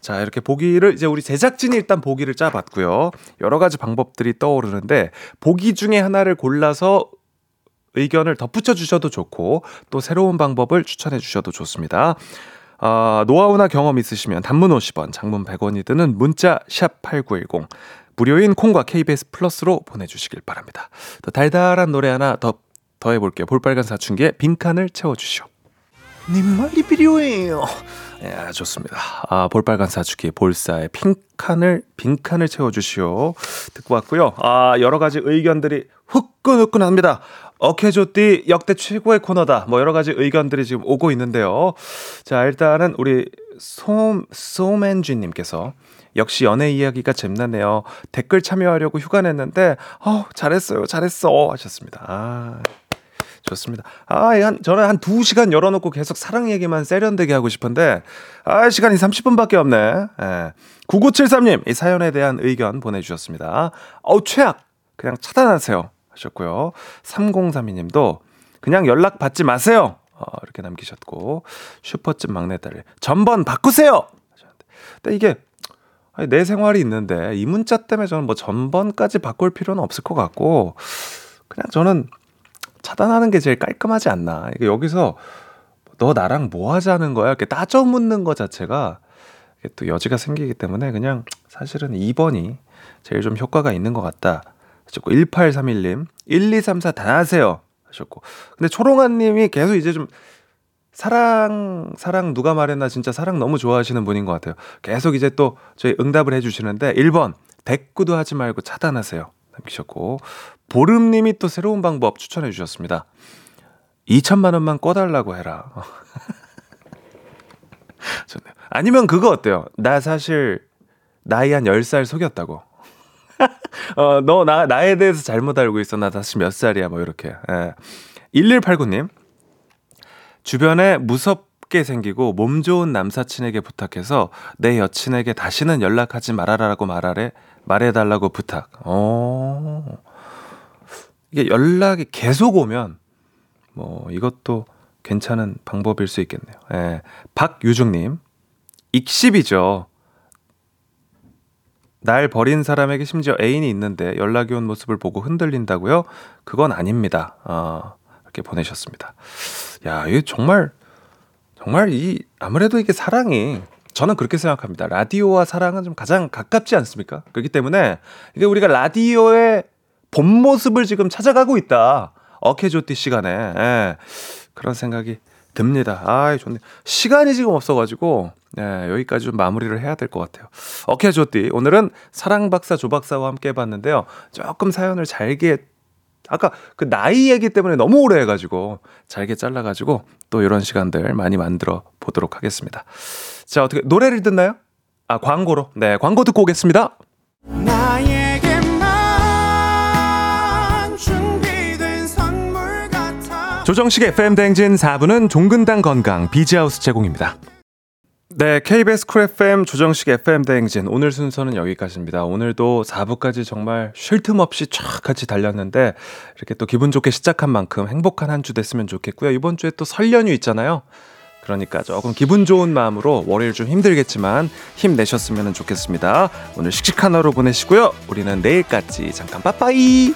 자, 이렇게 보기를 이제 우리 제작진이 일단 보기를 짜봤고요. 여러 가지 방법들이 떠오르는데 보기 중에 하나를 골라서 의견을 덧붙여 주셔도 좋고 또 새로운 방법을 추천해 주셔도 좋습니다. 아, 노하우나 경험 있으시면 단문 50원, 장문 100원이 드는 문자 샵 8910 무료인 콩과 KBS 플러스로 보내 주시길 바랍니다. 또 달달한 노래 하나 더, 더 해볼게요. 볼빨간 사춘기에 빈칸을 채워주시오. 님 말이 필요해요. 야, 좋습니다. 아, 볼빨간 사춘기 볼사의 핑칸을, 빈칸을 채워주시오. 듣고 왔고요. 아, 여러 가지 의견들이 후끈후끈합니다. 어케조띠 역대 최고의 코너다. 뭐 여러 가지 의견들이 지금 오고 있는데요. 자, 일단은 우리 소, 소맨쥐님께서 역시 연애 이야기가 재밌네요. 댓글 참여하려고 휴가 냈는데, 어, 잘했어요. 잘했어. 하셨습니다. 아. 좋습니다. 아, 한, 저는 한 2시간 열어놓고 계속 사랑 얘기만 세련되게 하고 싶은데, 아, 시간이 30분밖에 없네. 예. 9973님, 이 사연에 대한 의견 보내주셨습니다. 어우, 최악! 그냥 차단하세요. 하셨고요. 3032님도 그냥 연락 받지 마세요. 어, 이렇게 남기셨고, 슈퍼집 막내딸, 전번 바꾸세요! 근데 이게, 아니, 내 생활이 있는데, 이 문자 때문에 저는 뭐 전번까지 바꿀 필요는 없을 것 같고, 그냥 저는 차단하는 게 제일 깔끔하지 않나. 이게 여기서 너 나랑 뭐 하자는 거야? 이렇게 따져 묻는 거 자체가 또 여지가 생기기 때문에 그냥 사실은 2번이 제일 좀 효과가 있는 것 같다. 하셨고 1831님 1234 다하세요 하셨고 근데 초롱아님이 계속 이제 좀 사랑 사랑 누가 말했나 진짜 사랑 너무 좋아하시는 분인 것 같아요. 계속 이제 또 저희 응답을 해주시는데 1번 대꾸도 하지 말고 차단하세요. 남기셨고 보름님이 또 새로운 방법 추천해 주셨습니다. 2천만 원만 꺼달라고 해라. 좋네요. 아니면 그거 어때요? 나 사실 나이 한 10살 속였다고. 어, 너 나 나에 대해서 잘못 알고 있어. 나 사실 몇 살이야 뭐 이렇게. 예. 1189님. 주변에 무섭게 생기고 몸 좋은 남사친에게 부탁해서 내 여친에게 다시는 연락하지 말아라라고 말하래 말해달라고 부탁. 어. 이게 연락이 계속 오면 뭐 이것도 괜찮은 방법일 수 있겠네요. 예. 박유중님. 익십이죠. 날 버린 사람에게 심지어 애인이 있는데 연락이 온 모습을 보고 흔들린다고요? 그건 아닙니다. 어, 이렇게 보내셨습니다. 야, 이게 정말 정말 이 아무래도 이게 사랑이 저는 그렇게 생각합니다. 라디오와 사랑은 좀 가장 가깝지 않습니까? 그렇기 때문에 이게 우리가 라디오의 본 모습을 지금 찾아가고 있다. 어케조띠 시간에 예, 그런 생각이 듭니다. 아, 좋네. 시간이 지금 없어가지고 예, 여기까지 좀 마무리를 해야 될 것 같아요. 어케조띠 오늘은 사랑 박사 조 박사와 함께 해봤는데요. 조금 사연을 잘게 아까 그 나이 얘기 때문에 너무 오래 해가지고 잘게 잘라가지고 또 이런 시간들 많이 만들어 보도록 하겠습니다. 자 어떻게 노래를 듣나요? 아 광고로 네 광고 듣고 오겠습니다. 나에 조정식 FM 대행진 4부는 종근당 건강 비지하우스 제공입니다. 네, KBS 쿨 FM 조정식 FM 대행진 오늘 순서는 여기까지입니다. 오늘도 4부까지 정말 쉴 틈 없이 쫙 같이 달렸는데 이렇게 또 기분 좋게 시작한 만큼 행복한 한 주 됐으면 좋겠고요. 이번 주에 또 설 연휴 있잖아요. 그러니까 조금 기분 좋은 마음으로 월요일 좀 힘들겠지만 힘내셨으면 좋겠습니다. 오늘 씩씩한 하루 보내시고요. 우리는 내일까지 잠깐 빠빠이.